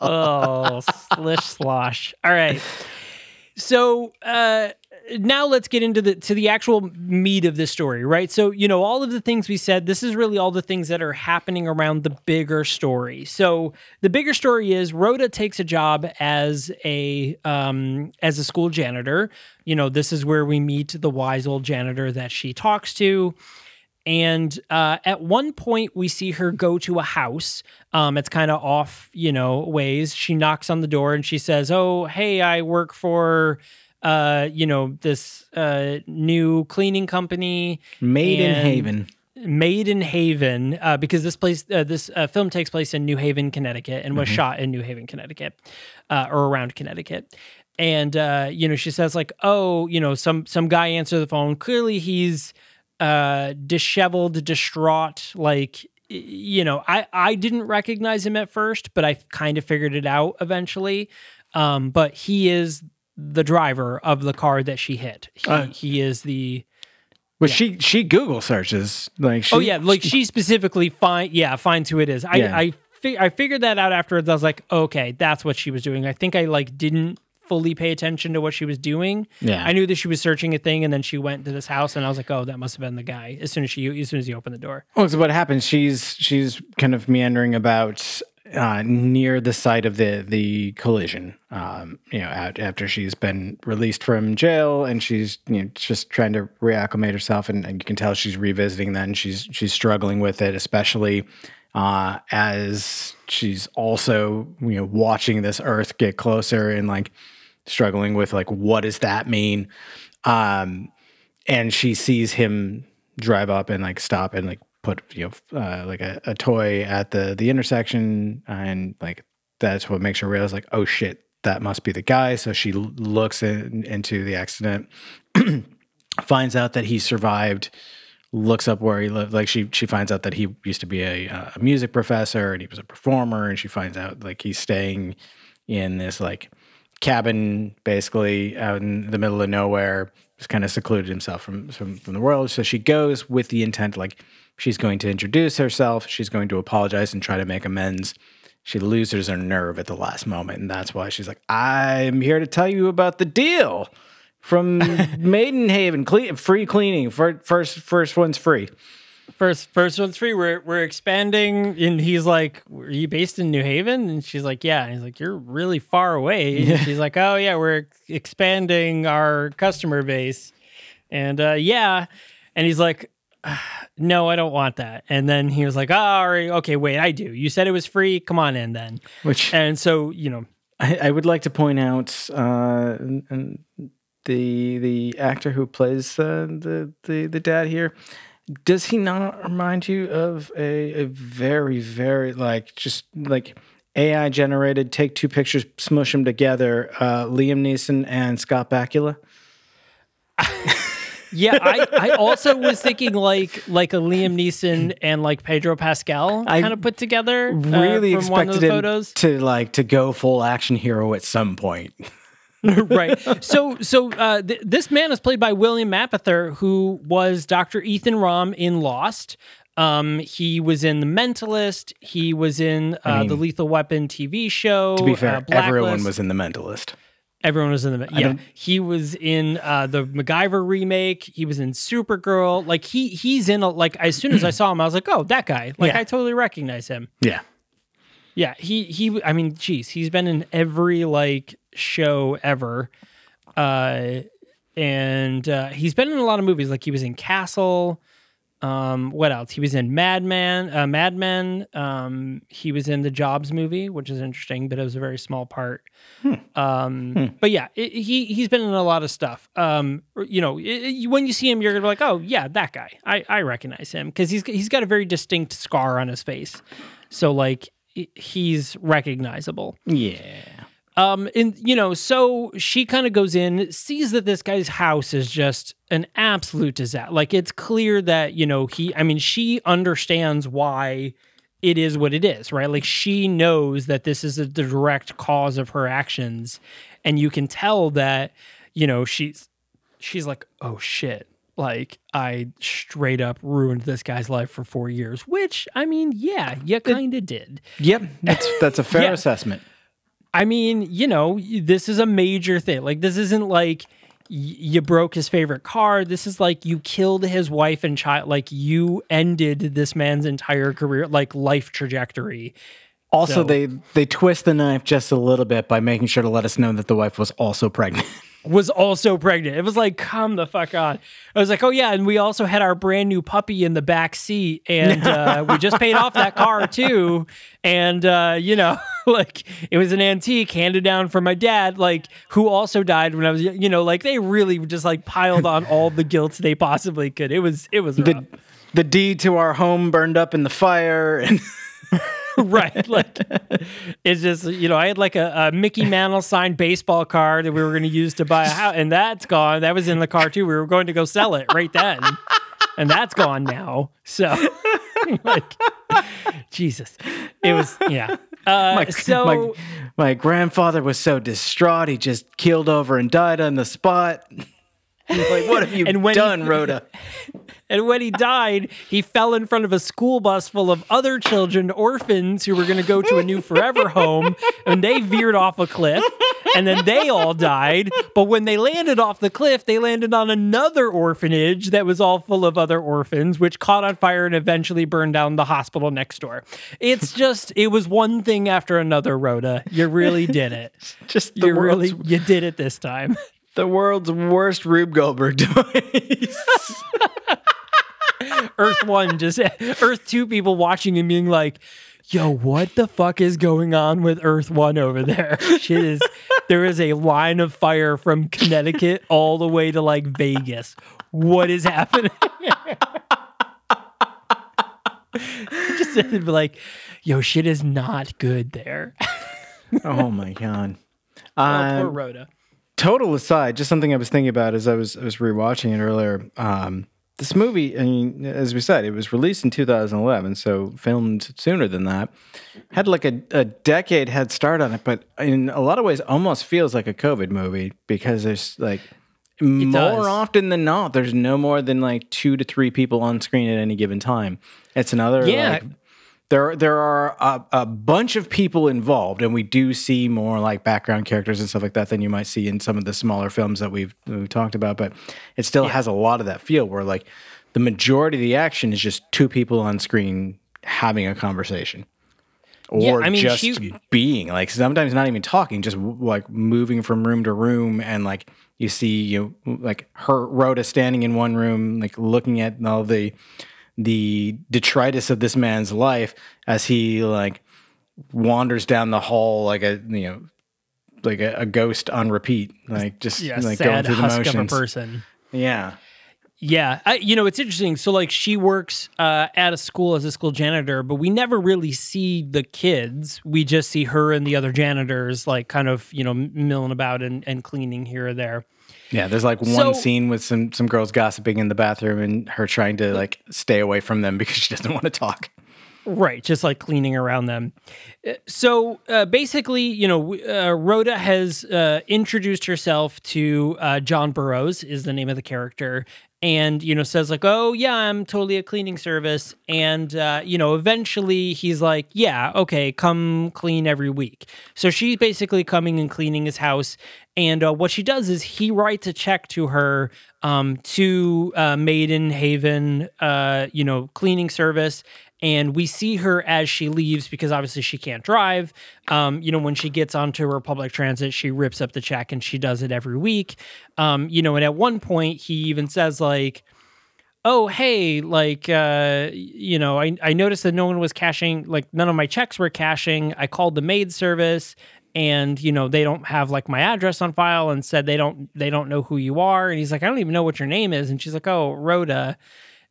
oh, slish slosh. All right. So uh, now let's get into the to the actual meat of this story, right? So you know all of the things we said. This is really all the things that are happening around the bigger story. So the bigger story is Rhoda takes a job as a um, as a school janitor. You know this is where we meet the wise old janitor that she talks to. And uh, at one point, we see her go to a house. Um, it's kind of off, you know, ways. She knocks on the door and she says, "Oh, hey, I work for, uh, you know, this uh, new cleaning company, Maiden Haven. Maiden Haven, uh, because this place, uh, this uh, film takes place in New Haven, Connecticut, and was shot in New Haven, Connecticut, uh, or around Connecticut." And uh, you know, she says like, "Oh, you know, some some guy answered the phone. Clearly, he's." uh disheveled distraught like you know, I I didn't recognize him at first, but I kind of figured it out eventually. Um, but he is the driver of the car that she hit. He, Uh, he is the But she she Google searches like she, oh yeah, like she specifically find yeah finds who it is. I Yeah. I I figured that out afterwards. I was like, okay, that's what she was doing. I think I like didn't fully pay attention to what she was doing. Yeah. I knew that she was searching a thing, and then she went to this house, and I was like, oh, that must have been the guy. As soon as she as soon as he opened the door. Well, so what happens? She's she's kind of meandering about uh, near the site of the the collision. Um, you know, out, after she's been released from jail, and she's you know just trying to reacclimate herself, and, and you can tell she's revisiting that, and she's she's struggling with it, especially uh, as she's also you know watching this Earth get closer and like struggling with like what does that mean. Um, and she sees him drive up and like stop and like put you know uh, like a, a toy at the the intersection and like that's what makes her realize like oh shit that must be the guy. So she looks in, into the accident *clears throat* finds out that he survived looks up where he lived like she she finds out that he used to be a, uh, a music professor and he was a performer and she finds out like he's staying in this like cabin basically out in the middle of nowhere just kind of secluded himself from, from from the world. So she goes with the intent like she's going to introduce herself she's going to apologize and try to make amends she loses her nerve at the last moment and that's why she's like i'm here to tell you about the deal from *laughs* maidenhaven cle- free cleaning Fir- first first one's free First, first one's free. We're we're expanding, and he's like, "Are you based in New Haven?" And she's like, "Yeah." And he's like, "You're really far away." *laughs* And she's like, "Oh yeah, we're expanding our customer base," and uh, yeah, and he's like, "Ah, "No, I don't want that." And then he was like, "Oh, all right, okay, wait, I do. You said it was free. Come on in then." which And so you know, I, I would like to point out uh, n- the the actor who plays uh, the the the dad here. Does he not remind you of a, a very very like just like AI generated? Take two pictures, smush them together. Uh, Liam Neeson and Scott Bakula. *laughs* yeah, I, I also was thinking like like a Liam Neeson and like Pedro Pascal I kind of put together. uh, Really from one of expected the photos. to like to go full action hero at some point. *laughs* right. So, so uh, th- this man is played by William Mapother, who was Dr. Ethan Rom in Lost. Um, he was in The Mentalist. He was in uh, the mean, Lethal Weapon TV show. To be fair, uh, everyone was in the Mentalist. Everyone was in the yeah. He was in uh, the MacGyver remake. He was in Supergirl. Like he he's in a like as soon as I saw him, I was like, oh, that guy. Like Yeah. I totally recognize him. Yeah. Yeah, he he. I mean, geez, he's been in every like show ever, uh, and uh, he's been in a lot of movies. Like he was in Castle. Um, what else? He was in Mad Men. Uh, Mad Men. Um, he was in the Jobs movie, which is interesting, but it was a very small part. Um, but yeah, it, he he's been in a lot of stuff. Um, you know, it, it- when you see him, you're gonna be like, oh yeah, that guy. I I recognize him because he's he's got a very distinct scar on his face. So like he's recognizable. Yeah. Um, and you know, so she kind of goes in, sees that this guy's house is just an absolute disaster. Like it's clear that you know he. I mean, she understands why it is what it is, right? Like she knows that this is a direct cause of her actions, and you can tell that you know she's she's like, oh shit. Like I straight up ruined this guy's life for four years, which I mean, yeah, you kind of did. Yep. That's that's a fair *laughs* Yeah. assessment. I mean, you know, this is a major thing. Like, this isn't like y- you broke his favorite car. This is like you killed his wife and child. Like, you ended this man's entire career, like life trajectory. Also, So- they they twist the knife just a little bit by making sure to let us know that the wife was also pregnant. *laughs* Was also pregnant. It was like, come the fuck on. I was like, oh yeah, and we also had our brand new puppy in the back seat, and uh, *laughs* we just paid off that car too. And uh, you know, *laughs* like it was an antique handed down from my dad, like who also died when I was, you know, like they really just like piled on all the guilt they possibly could. It was, it was rough. the the deed to our home burned up in the fire, and *laughs* *laughs* right. Like it's just you know, I had like a, a Mickey Mantle signed baseball card that we were going to use to buy a house, and that's gone. That was in the car too. We were going to go sell it right then, and that's gone now. So, *laughs* like, Jesus. It was yeah. Uh, My, so my, my grandfather was so distraught he just killed over and died on the spot. *laughs* like, what have you And when he- done, Rhoda? And when he died, he fell in front of a school bus full of other children, orphans, who were going to go to a new forever home. And they veered off a cliff. And then they all died. But when they landed off the cliff, they landed on another orphanage that was all full of other orphans, which caught on fire and eventually burned down the hospital next door. It's just, it was one thing after another, Rhoda. You really did it. *laughs* Just the You really, you did it this time. the world's worst Rube Goldberg *laughs* device. *laughs* *laughs* Earth One, just *laughs* Earth Two people watching and being like, "Yo, what the fuck is going on with Earth One over there? *laughs* Shit is there is a line of fire from Connecticut all the way to like Vegas. What is happening?" just be like, "Yo, shit is not good there." oh my god. Oh, poor Um, Rhoda. total aside, just something I was thinking about as I was I was rewatching it earlier. Um, this movie, I mean, as we said, it was released in 2011, so filmed sooner than that. Had like a, a decade head start on it, but in a lot of ways, almost feels like a COVID movie because there's like more does. often than not, there's no more than like two to three people on screen at any given time. It's another Yeah. like there there are a, a bunch of people involved and we do see more like background characters and stuff like that than you might see in some of the smaller films that we've, we've talked about but it still has a lot of that feel where like the majority of the action is just two people on screen having a conversation. Yeah, or I mean, just she- being like sometimes not even talking just like moving from room to room and like you see you know, like her rhoda standing in one room like looking at all the the detritus of this man's life as he like wanders down the hall like a you know like a, a ghost on repeat like just Yeah, like going sad through the husk motions of a person. yeah Yeah, I, you know it's interesting. So like she works uh, at a school as a school janitor, but we never really see the kids. We just see her and the other janitors like kind of you know milling about and, and cleaning here or there. Yeah, there's like one So- scene with some some girls gossiping in the bathroom and her trying to like stay away from them because she doesn't want to talk. Right, just like cleaning around them. Uh, So uh, basically, you know, uh, Rhoda has uh, introduced herself to uh, John Burroughs, is the name of the character, and you know says like, "Oh yeah, I'm totally a cleaning service," and uh, you know, eventually he's like, "Yeah, okay, come clean every week." So she's basically coming and cleaning his house, and uh, what she does is he writes a check to her um, to uh, Maiden Haven, uh, you know, cleaning service and we see her as she leaves because obviously she can't drive. Um, you know, when she gets onto her public transit, she rips up the check and she does it every week. Um, you know, and at one point he even says like, "Oh, hey, like, uh, you know, I I noticed that no one was cashing, like, none of my checks were cashing. I called the maid service." And you know they don't have like my address on file, and said they don't they don't know who you are. And he's like, I don't even know what your name is. And she's like, Oh, Rhoda.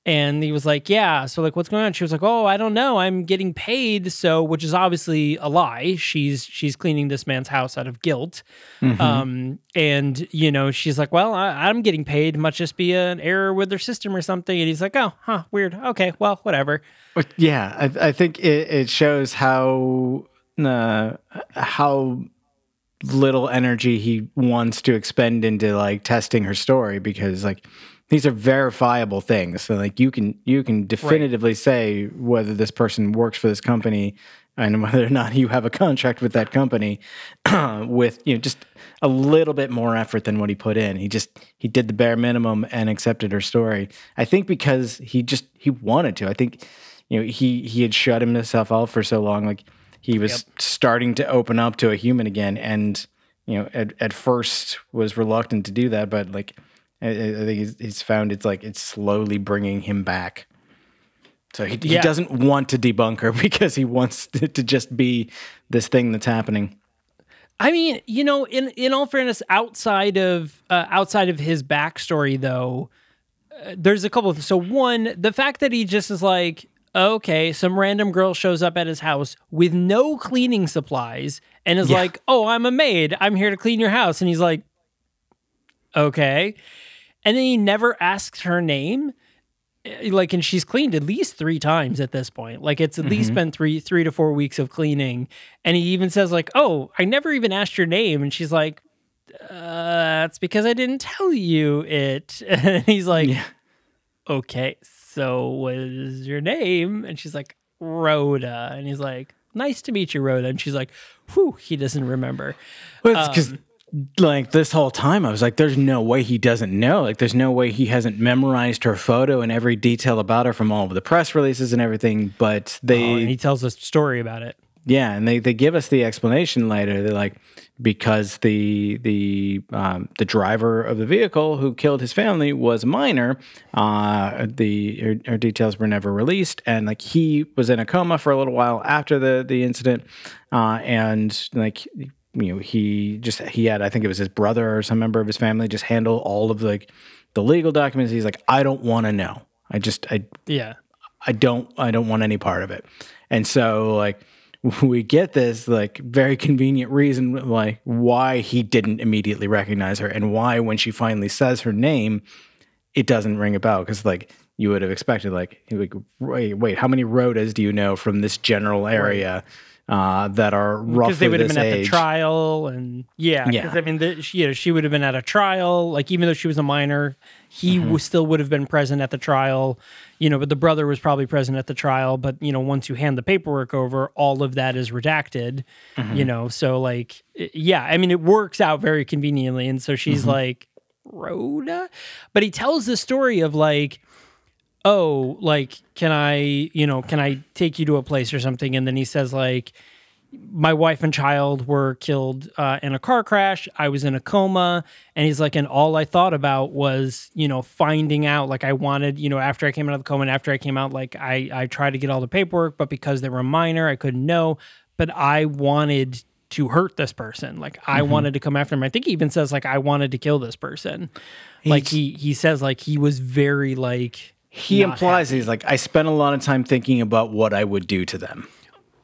And he was like, Yeah. So, like, what's going on? She was like, Oh, I don't know. I'm getting paid. So, which is obviously a lie. She's she's cleaning this man's house out of guilt. Um, and you know, she's like, Well, I, I'm getting paid. Must just be an error with their system or something. And he's like, Oh, huh, weird. Okay, well, whatever. Yeah, I, I think it, it shows how uh, how little energy he wants to expend into like testing her story because like these are verifiable things. So like you can you can definitively say whether this person works for this company and whether or not you have a contract with that company *clears throat* with you know just a little bit more effort than what he put in. He just he did the bare minimum and accepted her story. I think because he just he wanted to. I think you know he he had shut himself out for so long like he was starting to open up to a human again and you know at, at first was reluctant to do that but like i, I think he's, he's found it's like it's slowly bringing him back so he, he doesn't want to debunk her *laughs* because he wants to, to just be this thing that's happening I mean, you know, in in all fairness, outside of uh, outside of his backstory, though, uh, there's a couple of. So one, the fact that he just is like, okay, some random girl shows up at his house with no cleaning supplies and is Yeah. like, oh, I'm a maid. I'm here to clean your house, and he's like, okay, and then he never asks her name. eh, like and she's cleaned at least three times at this point. Like it's at least been three three to four weeks of cleaning. And he even says like oh i never even asked your name. And she's like uh that's because i didn't tell you it. *laughs* And he's like Yeah. okay so what is your name? And she's like rhoda. And he's like nice to meet you rhoda. And she's like whew he doesn't remember. Because Um, like this whole time I was like, there's no way he doesn't know. Like, there's no way he hasn't memorized her photo and every detail about her from all of the press releases and everything. But they, Oh, and he tells a story about it yeah, and they, they give us the explanation later. They're like, because the the um, the driver of the vehicle who killed his family was a minor. Uh, the her, her details were never released, and like he was in a coma for a little while after the the incident, uh, and like you know he just he had I think it was his brother or some member of his family just handle all of like the legal documents. He's like, I don't want to know. I just I yeah I don't I don't want any part of it. And so like *laughs* we get this like very convenient reason like why he didn't immediately recognize her and why when she finally says her name it doesn't ring a bell because like you would have expected like go, wait wait how many Rhodas do you know from this general area uh, that are roughly because they would have been at the trial and yeah Yeah. because i mean the, she, you know she would have been at a trial like even though she was a minor he Mm-hmm. was still would have been present at the trial you know but the brother was probably present at the trial but you know once you hand the paperwork over all of that is redacted Mm-hmm. you know so like yeah i mean it works out very conveniently and so she's Mm-hmm. like rhoda but he tells the story of like oh like can i you know can i take you to a place or something and then he says like my wife and child were killed uh, in a car crash. I was in a coma. And he's like, and all I thought about was, you know, finding out. Like, I wanted, you know, after I came out of the coma and after I came out, like, I, I tried to get all the paperwork, but because they were minor, I couldn't know. But I wanted to hurt this person. Like, I wanted to come after him. I think he even says, like, I wanted to kill this person. like, he, he says, like, he was very, like, he implies he's like I spent a lot of time thinking about what I would do to them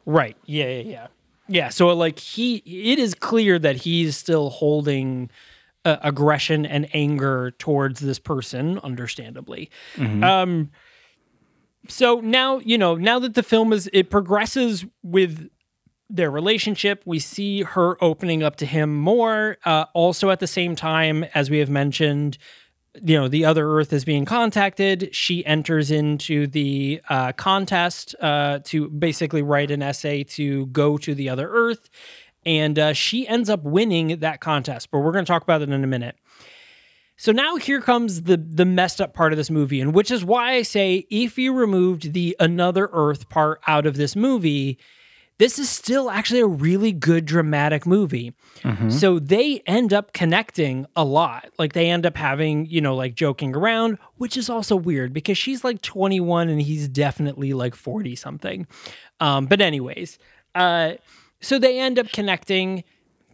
Right. Yeah, yeah, yeah. Yeah, so like he it is clear that he's still holding uh, aggression and anger towards this person understandably. Um so now, you know, now that the film is it progresses with their relationship, we see her opening up to him more. Uh, also, at the same time, as we have mentioned, you know the other earth is being contacted. She enters into the uh, contest uh, to basically write an essay to go to the other earth. And uh, she ends up winning that contest but we're going to talk about it in a minute. So now here comes the the messed up part of this movie and which is why i say if you removed the another earth part out of this movie this is still actually a really good dramatic movie. So they end up connecting a lot. Like they end up having, you know, like joking around, which is also weird because she's like 21 and he's definitely like 40 something. Um, but, anyways, uh, so they end up connecting.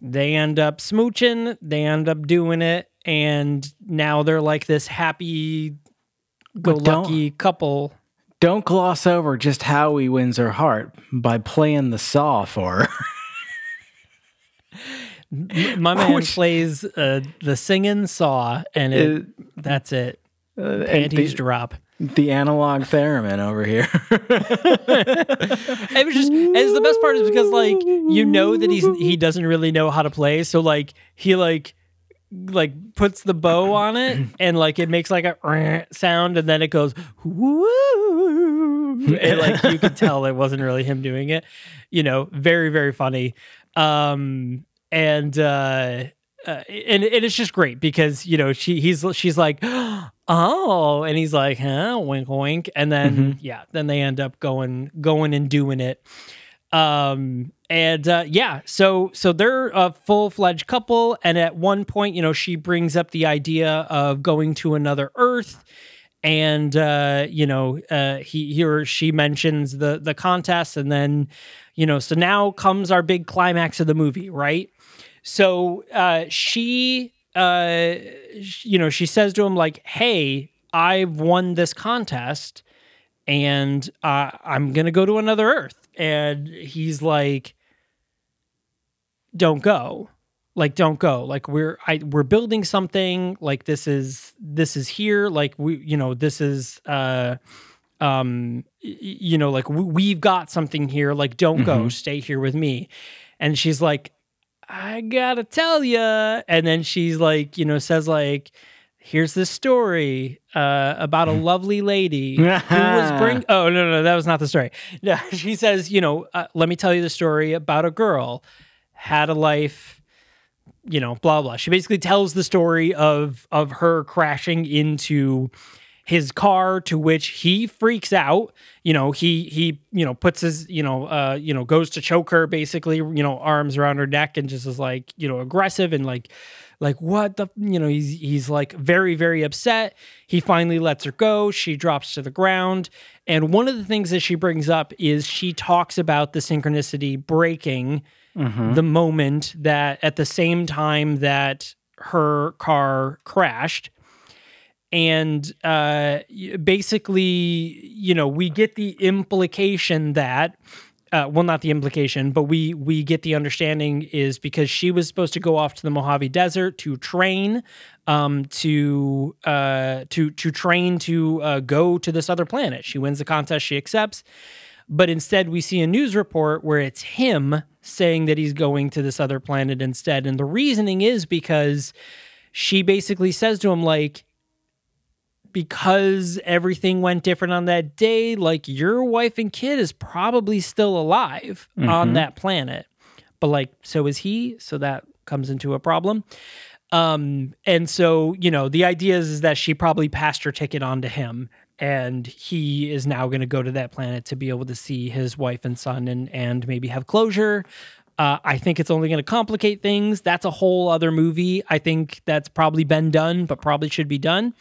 They end up smooching. They end up doing it. And now they're like this happy go lucky couple. Don't gloss over just how he wins her heart by playing the saw for her. *laughs* My man Which- plays uh, the singing saw, and it, Uh, that's it. and Panties the, drop. the analog theremin over here. *laughs* It was just, and it's the best part is because like you know that he's he doesn't really know how to play, so like he like like puts the bow *clears throat* on it, and like it makes like a sound, and then it goes woo, *laughs* and like you could tell it wasn't really him doing it. You know, very very funny. Um, and uh, uh, and, and it's just great because you know she he's she's like *gasps* oh and he's like huh? Wink wink. And then yeah then they end up going going and doing it um and uh yeah so so they're a full-fledged couple and at one point you know she brings up the idea of going to another earth and uh you know uh he, he or she mentions the the contest and then you know so now comes our big climax of the movie right so uh, she, uh, you know, she says to him like, "Hey, I've won this contest, and uh, I'm gonna go to another Earth." And he's like, "Don't go." like don't go. Like we're i we're building something. Like this is this is here. Like we you know this is uh um you know like we, we've got something here. Like don't go. Stay here with me. And she's like i gotta tell you and then she's like you know says like here's this story uh, about a lovely lady who was *laughs* bring oh no no that was not the story. No *laughs* she says you know uh, let me tell you the story about a girl had a life you know blah blah. She basically tells the story of of her crashing into his car to which he freaks out. You know he he you know puts his you know uh you know goes to choke her basically you know arms around her neck and just is like you know aggressive and like like what the you know he's he's like very very upset. He finally lets her go. She drops to the ground. And one of the things that she brings up is she talks about the synchronicity breaking the moment that at the same time that her car crashed. And uh, basically, you know, we get the implication that, uh, well, not the implication, but we we get the understanding is because she was supposed to go off to the Mojave Desert to train, um, to uh, to to train to uh, go to this other planet. She wins the contest, she accepts, but instead we see a news report where it's him saying that he's going to this other planet instead, and the reasoning is because she basically says to him like because everything went different on that day, like your wife and kid is probably still alive on that planet. But like, so is he. So that comes into a problem. Um, and so, you know, the idea is, is that she probably passed her ticket on to him and he is now going to go to that planet to be able to see his wife and son and, and maybe have closure. Uh, I think it's only going to complicate things. That's a whole other movie. I think that's probably been done, but probably should be done.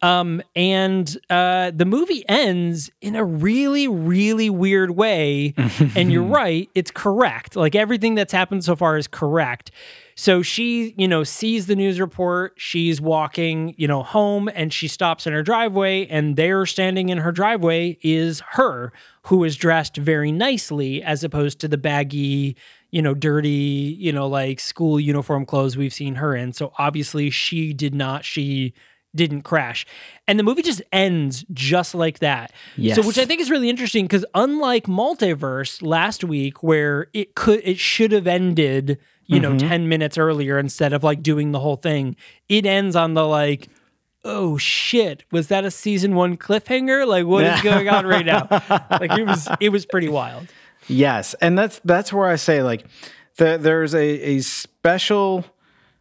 Um, and uh, the movie ends in a really, really weird way. *laughs* and you're right, it's correct. Like everything that's happened so far is correct. So she, you know, sees the news report. She's walking, you know, home and she stops in her driveway. And there standing in her driveway is her, who is dressed very nicely as opposed to the baggy, you know, dirty, you know, like school uniform clothes we've seen her in. So obviously she did not, she didn't crash. And the movie just ends just like that. Yes. So which I think is really interesting because unlike Multiverse last week where it could it should have ended, you know, mm-hmm. 10 minutes earlier instead of like doing the whole thing. It ends on the like Oh shit! Was that a season one cliffhanger? Like, what is going on right now? *laughs* Like, it was it was pretty wild. Yes, and that's that's where I say like there, there's a, a special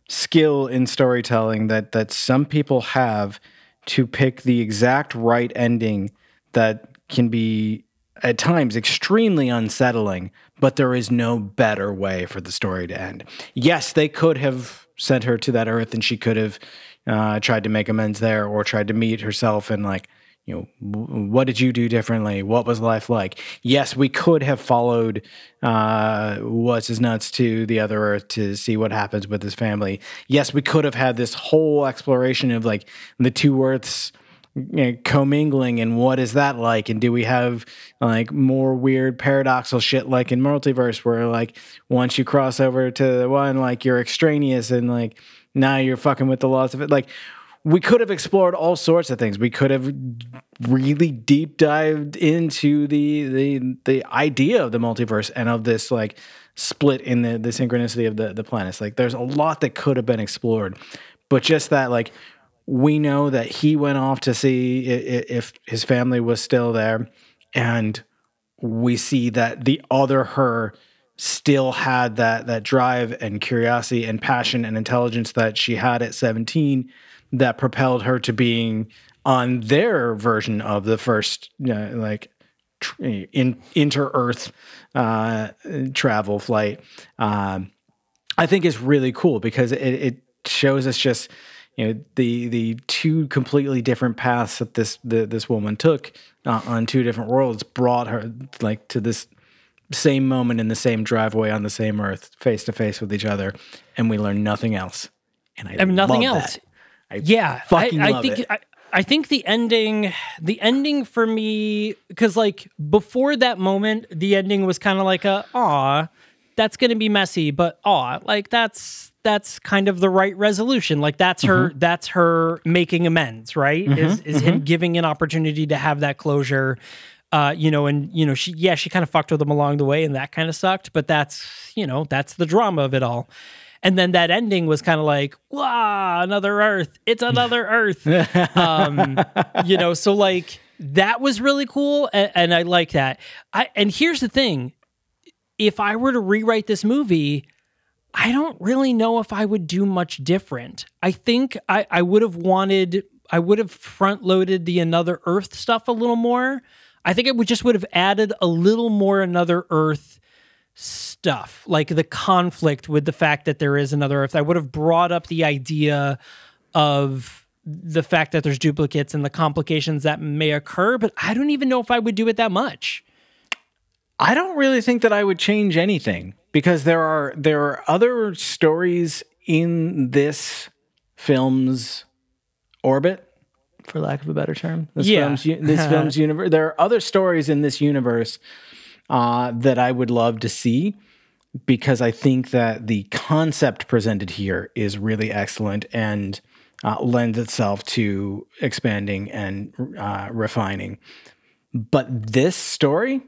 skill in storytelling that that some people have to pick the exact right ending that can be at times extremely unsettling, but there is no better way for the story to end. Yes, they could have sent her to that earth and she could have uh, tried to make amends there or tried to meet herself and like you know, what did you do differently? What was life like? Yes, we could have followed uh, what's his nuts to the other Earth to see what happens with his family. Yes, we could have had this whole exploration of like the two Earths you know, commingling and what is that like? And do we have like more weird paradoxal shit like in multiverse where like once you cross over to the one, like you're extraneous and like now you're fucking with the laws of it. Like we could have explored all sorts of things. We could have really deep dived into the the the idea of the multiverse and of this like split in the the synchronicity of the the planets. Like there's a lot that could have been explored, but just that like we know that he went off to see i- i- if his family was still there, and we see that the other her still had that that drive and curiosity and passion and intelligence that she had at 17 that propelled her to being on their version of the first uh, like tr- in inter earth uh, travel flight um, i think is really cool because it, it shows us just you know the the two completely different paths that this the, this woman took uh, on two different worlds brought her like to this same moment in the same driveway on the same earth face to face with each other and we learn nothing else and i, and nothing love else. that. I yeah, fucking I, I love think it. I, I think the ending, the ending for me, because like before that moment, the ending was kind of like a aw, that's going to be messy, but aw, like that's that's kind of the right resolution. Like that's her Mm-hmm. that's her making amends, right? Is is him giving an opportunity to have that closure. Uh, you know, and you know, she yeah, she kind of fucked with him along the way, and that kind of sucked. But that's you know, that's the drama of it all. And then that ending was kind of like, wow, another Earth. It's another *laughs* Earth. um, you know, so like that was really cool, and, and I like that. I and here's the thing: if I were to rewrite this movie, I don't really know if I would do much different. I think I, I would have wanted, I would have front loaded the Another Earth stuff a little more. I think it would just would have added a little more Another Earth stuff, like the conflict with the fact that there is another Earth. I would have brought up the idea of the fact that there's duplicates and the complications that may occur, but I don't even know if I would do it that much. I don't really think that I would change anything because there are there are other stories in this film's orbit, for lack of a better term. This Yeah. film's this *laughs* film's universe. There are other stories in this universe uh, that I would love to see because I think that the concept presented here is really excellent and uh, lends itself to expanding and uh, refining. But this story,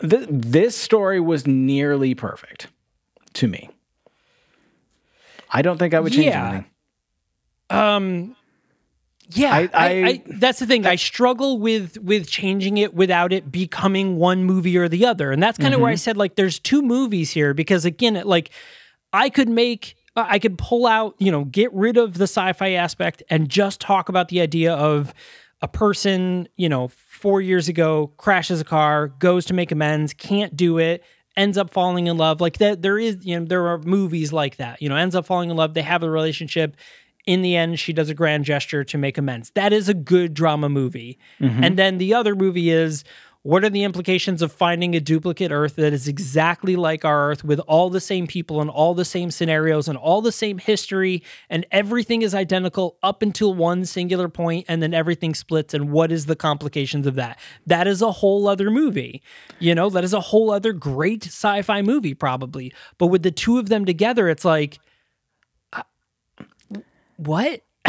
th- this story was nearly perfect to me. I don't think I would change Yeah. anything. Um, yeah, I- I, I- that's the thing. I struggle with with changing it without it becoming one movie or the other, and that's kind of where I Mm-hmm. said like there's two movies here because again, it, like I could make. I could pull out, you know, get rid of the sci-fi aspect and just talk about the idea of a person, you know, four years ago crashes a car, goes to make amends, can't do it, ends up falling in love. Like that, there is, you know, there are movies like that. You know, ends up falling in love. They have a relationship. In the end, she does a grand gesture to make amends. That is a good drama movie. Mm-hmm. And then the other movie is what are the implications of finding a duplicate Earth that is exactly like our Earth with all the same people and all the same scenarios and all the same history and everything is identical up until one singular point and then everything splits and what is the complications of that? That is a whole other movie. You know, that is a whole other great sci-fi movie probably. But with the two of them together, it's like what? *laughs*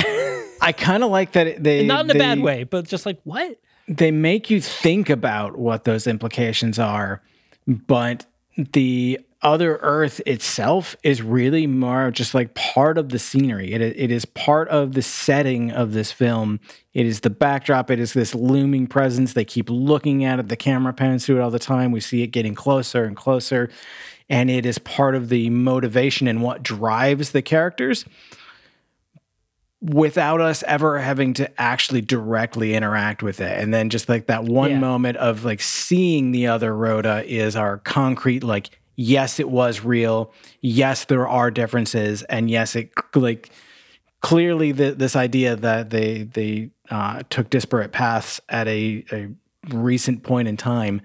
I kind of like that they Not in a bad way, but just like what? they make you think about what those implications are, but the other Earth itself is really more just like part of the scenery. It, it is part of the setting of this film. It is the backdrop. It is this looming presence. They keep looking at it. The camera pans to it all the time. We see it getting closer and closer. And it is part of the motivation and what drives the characters without us ever having to actually directly interact with it. And then just like that one Yeah. moment of like seeing the other Rhoda is our concrete, like, yes, it was real. Yes, there are differences. And yes, it like clearly the, this idea that they, they uh, took disparate paths at a, a recent point in time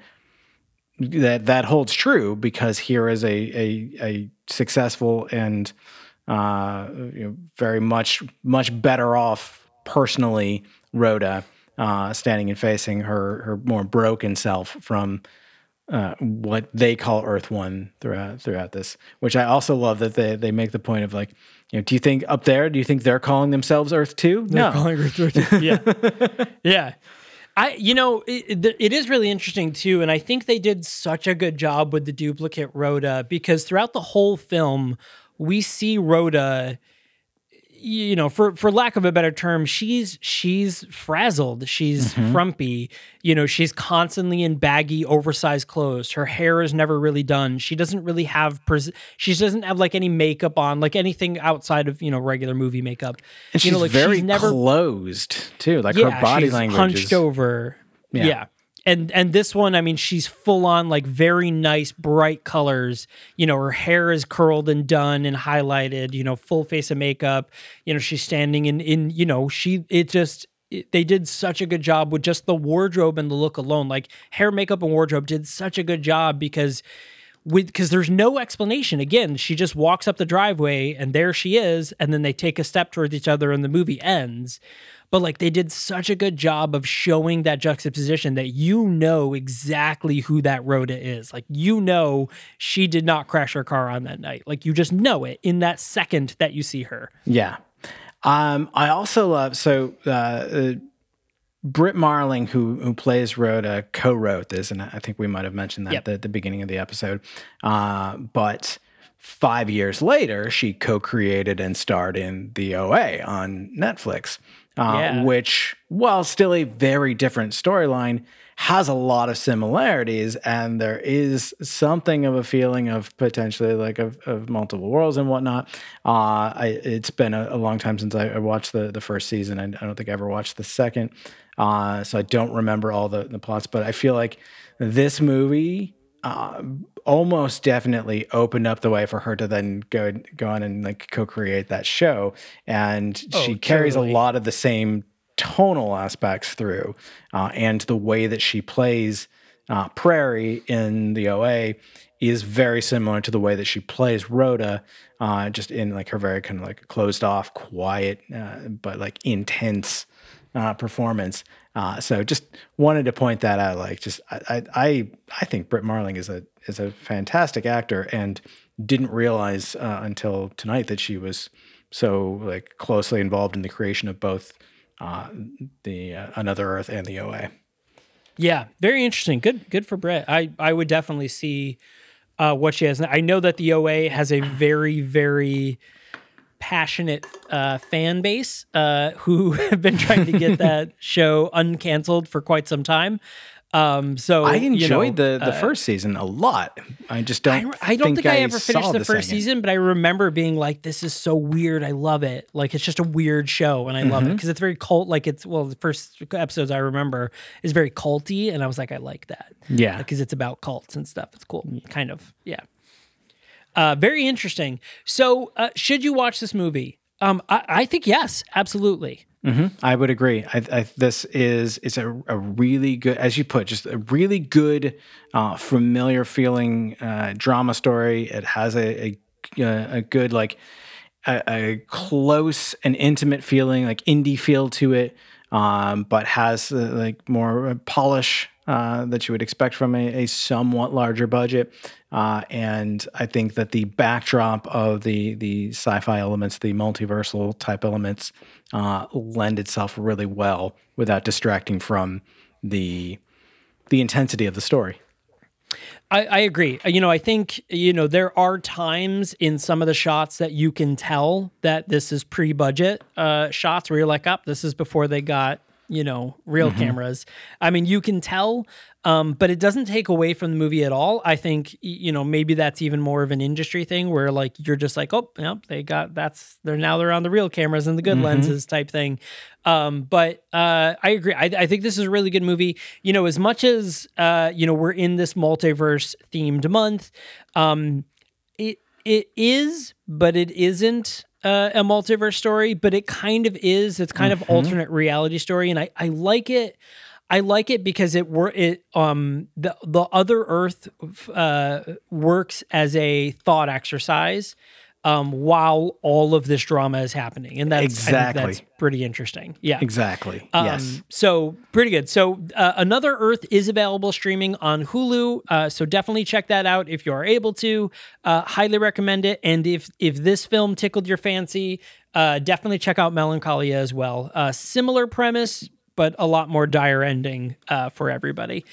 that that holds true because here is a a, a successful and uh, you know, very much much better off personally Rhoda uh, standing and facing her her more broken self from uh, what they call Earth One throughout throughout this, which I also love that they they make the point of like, you know, do you think up there, do you think they're calling themselves Earth Two? No, calling Earth Two. yeah, *laughs* yeah. I, you know, it, it- it is really interesting too, and I think they did such a good job with the duplicate Rhoda because throughout the whole film, we see Rhoda. You know, for for lack of a better term, she's she's frazzled. She's mm-hmm. frumpy. You know, she's constantly in baggy, oversized clothes. Her hair is never really done. She doesn't really have. Pres- she doesn't have like any makeup on, like anything outside of you know regular movie makeup. and she's know, like very she's never closed too. Like her body she's language hunched is, over. Yeah. Yeah. And and this one, I mean, she's full on like very nice bright colors. You know, her hair is curled and done and highlighted. You know, full face of makeup. You know, she's standing in in. You know, she it just they did such a good job with just the wardrobe and the look alone. Like hair, makeup, and wardrobe did such a good job because with because there's no explanation. Again, she just walks up the driveway and there she is, and then they take a step towards each other and the movie ends. but like they did such a good job of showing that juxtaposition that you know exactly who that Rhoda is. Like you know she did not crash her car on that night. Like you just know it in that second that you see her. Yeah. Um, I also love so uh, uh, Brit Marling, who who plays Rhoda, co-wrote this, and I think we might have mentioned that Yep. at the beginning of the episode. Uh, but five years later, she co-created and starred in the OA on Netflix, uh, Yeah. which, while still a very different storyline, has a lot of similarities, and there is something of a feeling of potentially like of, of multiple worlds and whatnot. Uh, I, it's been a, a long time since I, I watched the the first season. I, I don't think I ever watched the second, uh, so I don't remember all the the plots. But I feel like this movie uh, almost definitely opened up the way for her to then go go on and like co-create that show, and she carries totally. a lot of the same tonal aspects through, uh, and the way that she plays uh, Prairie in the OA is very similar to the way that she plays Rhoda, uh, just in like her very kind of like closed off, quiet, uh, but like intense uh, performance. Uh, so just wanted to point that out. Like, just I, I I think Brit Marling is a is a fantastic actor, and didn't realize uh, until tonight that she was so like closely involved in the creation of both uh, the uh, Another Earth and the OA. Yeah, very interesting. Good, good for Brett. I I would definitely see uh, what she has. I know that the OA has a very very passionate uh, fan base uh, who *laughs* have been trying to get that *laughs* show uncanceled for quite some time. Um, so I you know, enjoyed the the uh, first season a lot. I just don't. I don't think, I, ever finished the, first second. season, but I remember being like, "This is so weird. I love it. Like it's just a weird show, and I love Mm-hmm. it because it's very cult. Like it's well, the first episodes I remember is very culty, and I was like, I like that. Yeah. because it's about cults and stuff. It's cool, kind of. Yeah, uh, very interesting. So, uh, should you watch this movie? Um, I, I think yes, absolutely. I would agree. I, I, this is it's a, a really good, as you put, just a really good, uh, familiar feeling uh, drama story. It has a a, a good like a, a close and intimate feeling, like indie feel to it, um, but has uh, like more polish uh, that you would expect from a, a somewhat larger budget. Uh, and I think that the backdrop of the the sci-fi elements, the multiversal type elements, uh, lend itself really well without distracting from the the intensity of the story. I, I agree. You know, I think, you know, there are times in some of the shots that you can tell that this is pre budget uh, shots where you're like, up, this is before they got, you know, real cameras. I mean, you can tell, um, but it doesn't take away from the movie at all. I think, you know, maybe that's even more of an industry thing where like you're just like, oh, yep, they got that's they're now they're on the real cameras and the good lenses type thing. Um, but uh, I agree. I, I think this is a really good movie. You know, as much as uh, you know, we're in this multiverse themed month. Um, it it is, but it isn't uh, a multiverse story. But it kind of is. It's kind of alternate reality story, and I I like it. I like it because it were it um the the other Earth uh, works as a thought exercise um while all of this drama is happening, and that's Exactly. that's pretty interesting. Yeah, Exactly. um, yes. So pretty good. So uh, Another Earth is available streaming on Hulu. Uh, so definitely check that out if you are able to. Uh, highly recommend it. And if if this film tickled your fancy, uh, definitely check out Melancholia as well. Uh, similar premise, but a lot more dire ending uh, for everybody.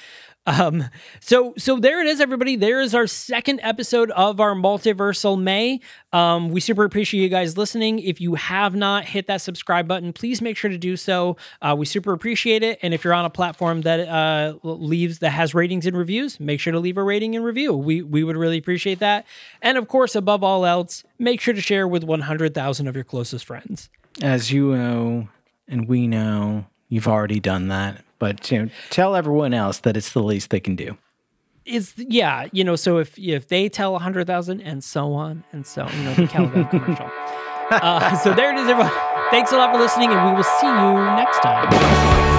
Um, so so there it is, everybody. There is our second episode of our multiversal May. Um, we super appreciate you guys listening. If you have not hit that subscribe button, please make sure to do so. Uh, we super appreciate it. And if you're on a platform that uh, leaves that has ratings and reviews, make sure to leave a rating and review. We we would really appreciate that. And of course, above all else, make sure to share with 100,000 of your closest friends. As you know, and we know, you've already done that. But you know, tell everyone else that it's the least they can do. It's yeah, you know. So if if they tell 100,000 and so on and so, you know, the Caliban *laughs* commercial. Uh, so there it is, everyone. Thanks a lot for listening, and we will see you next time.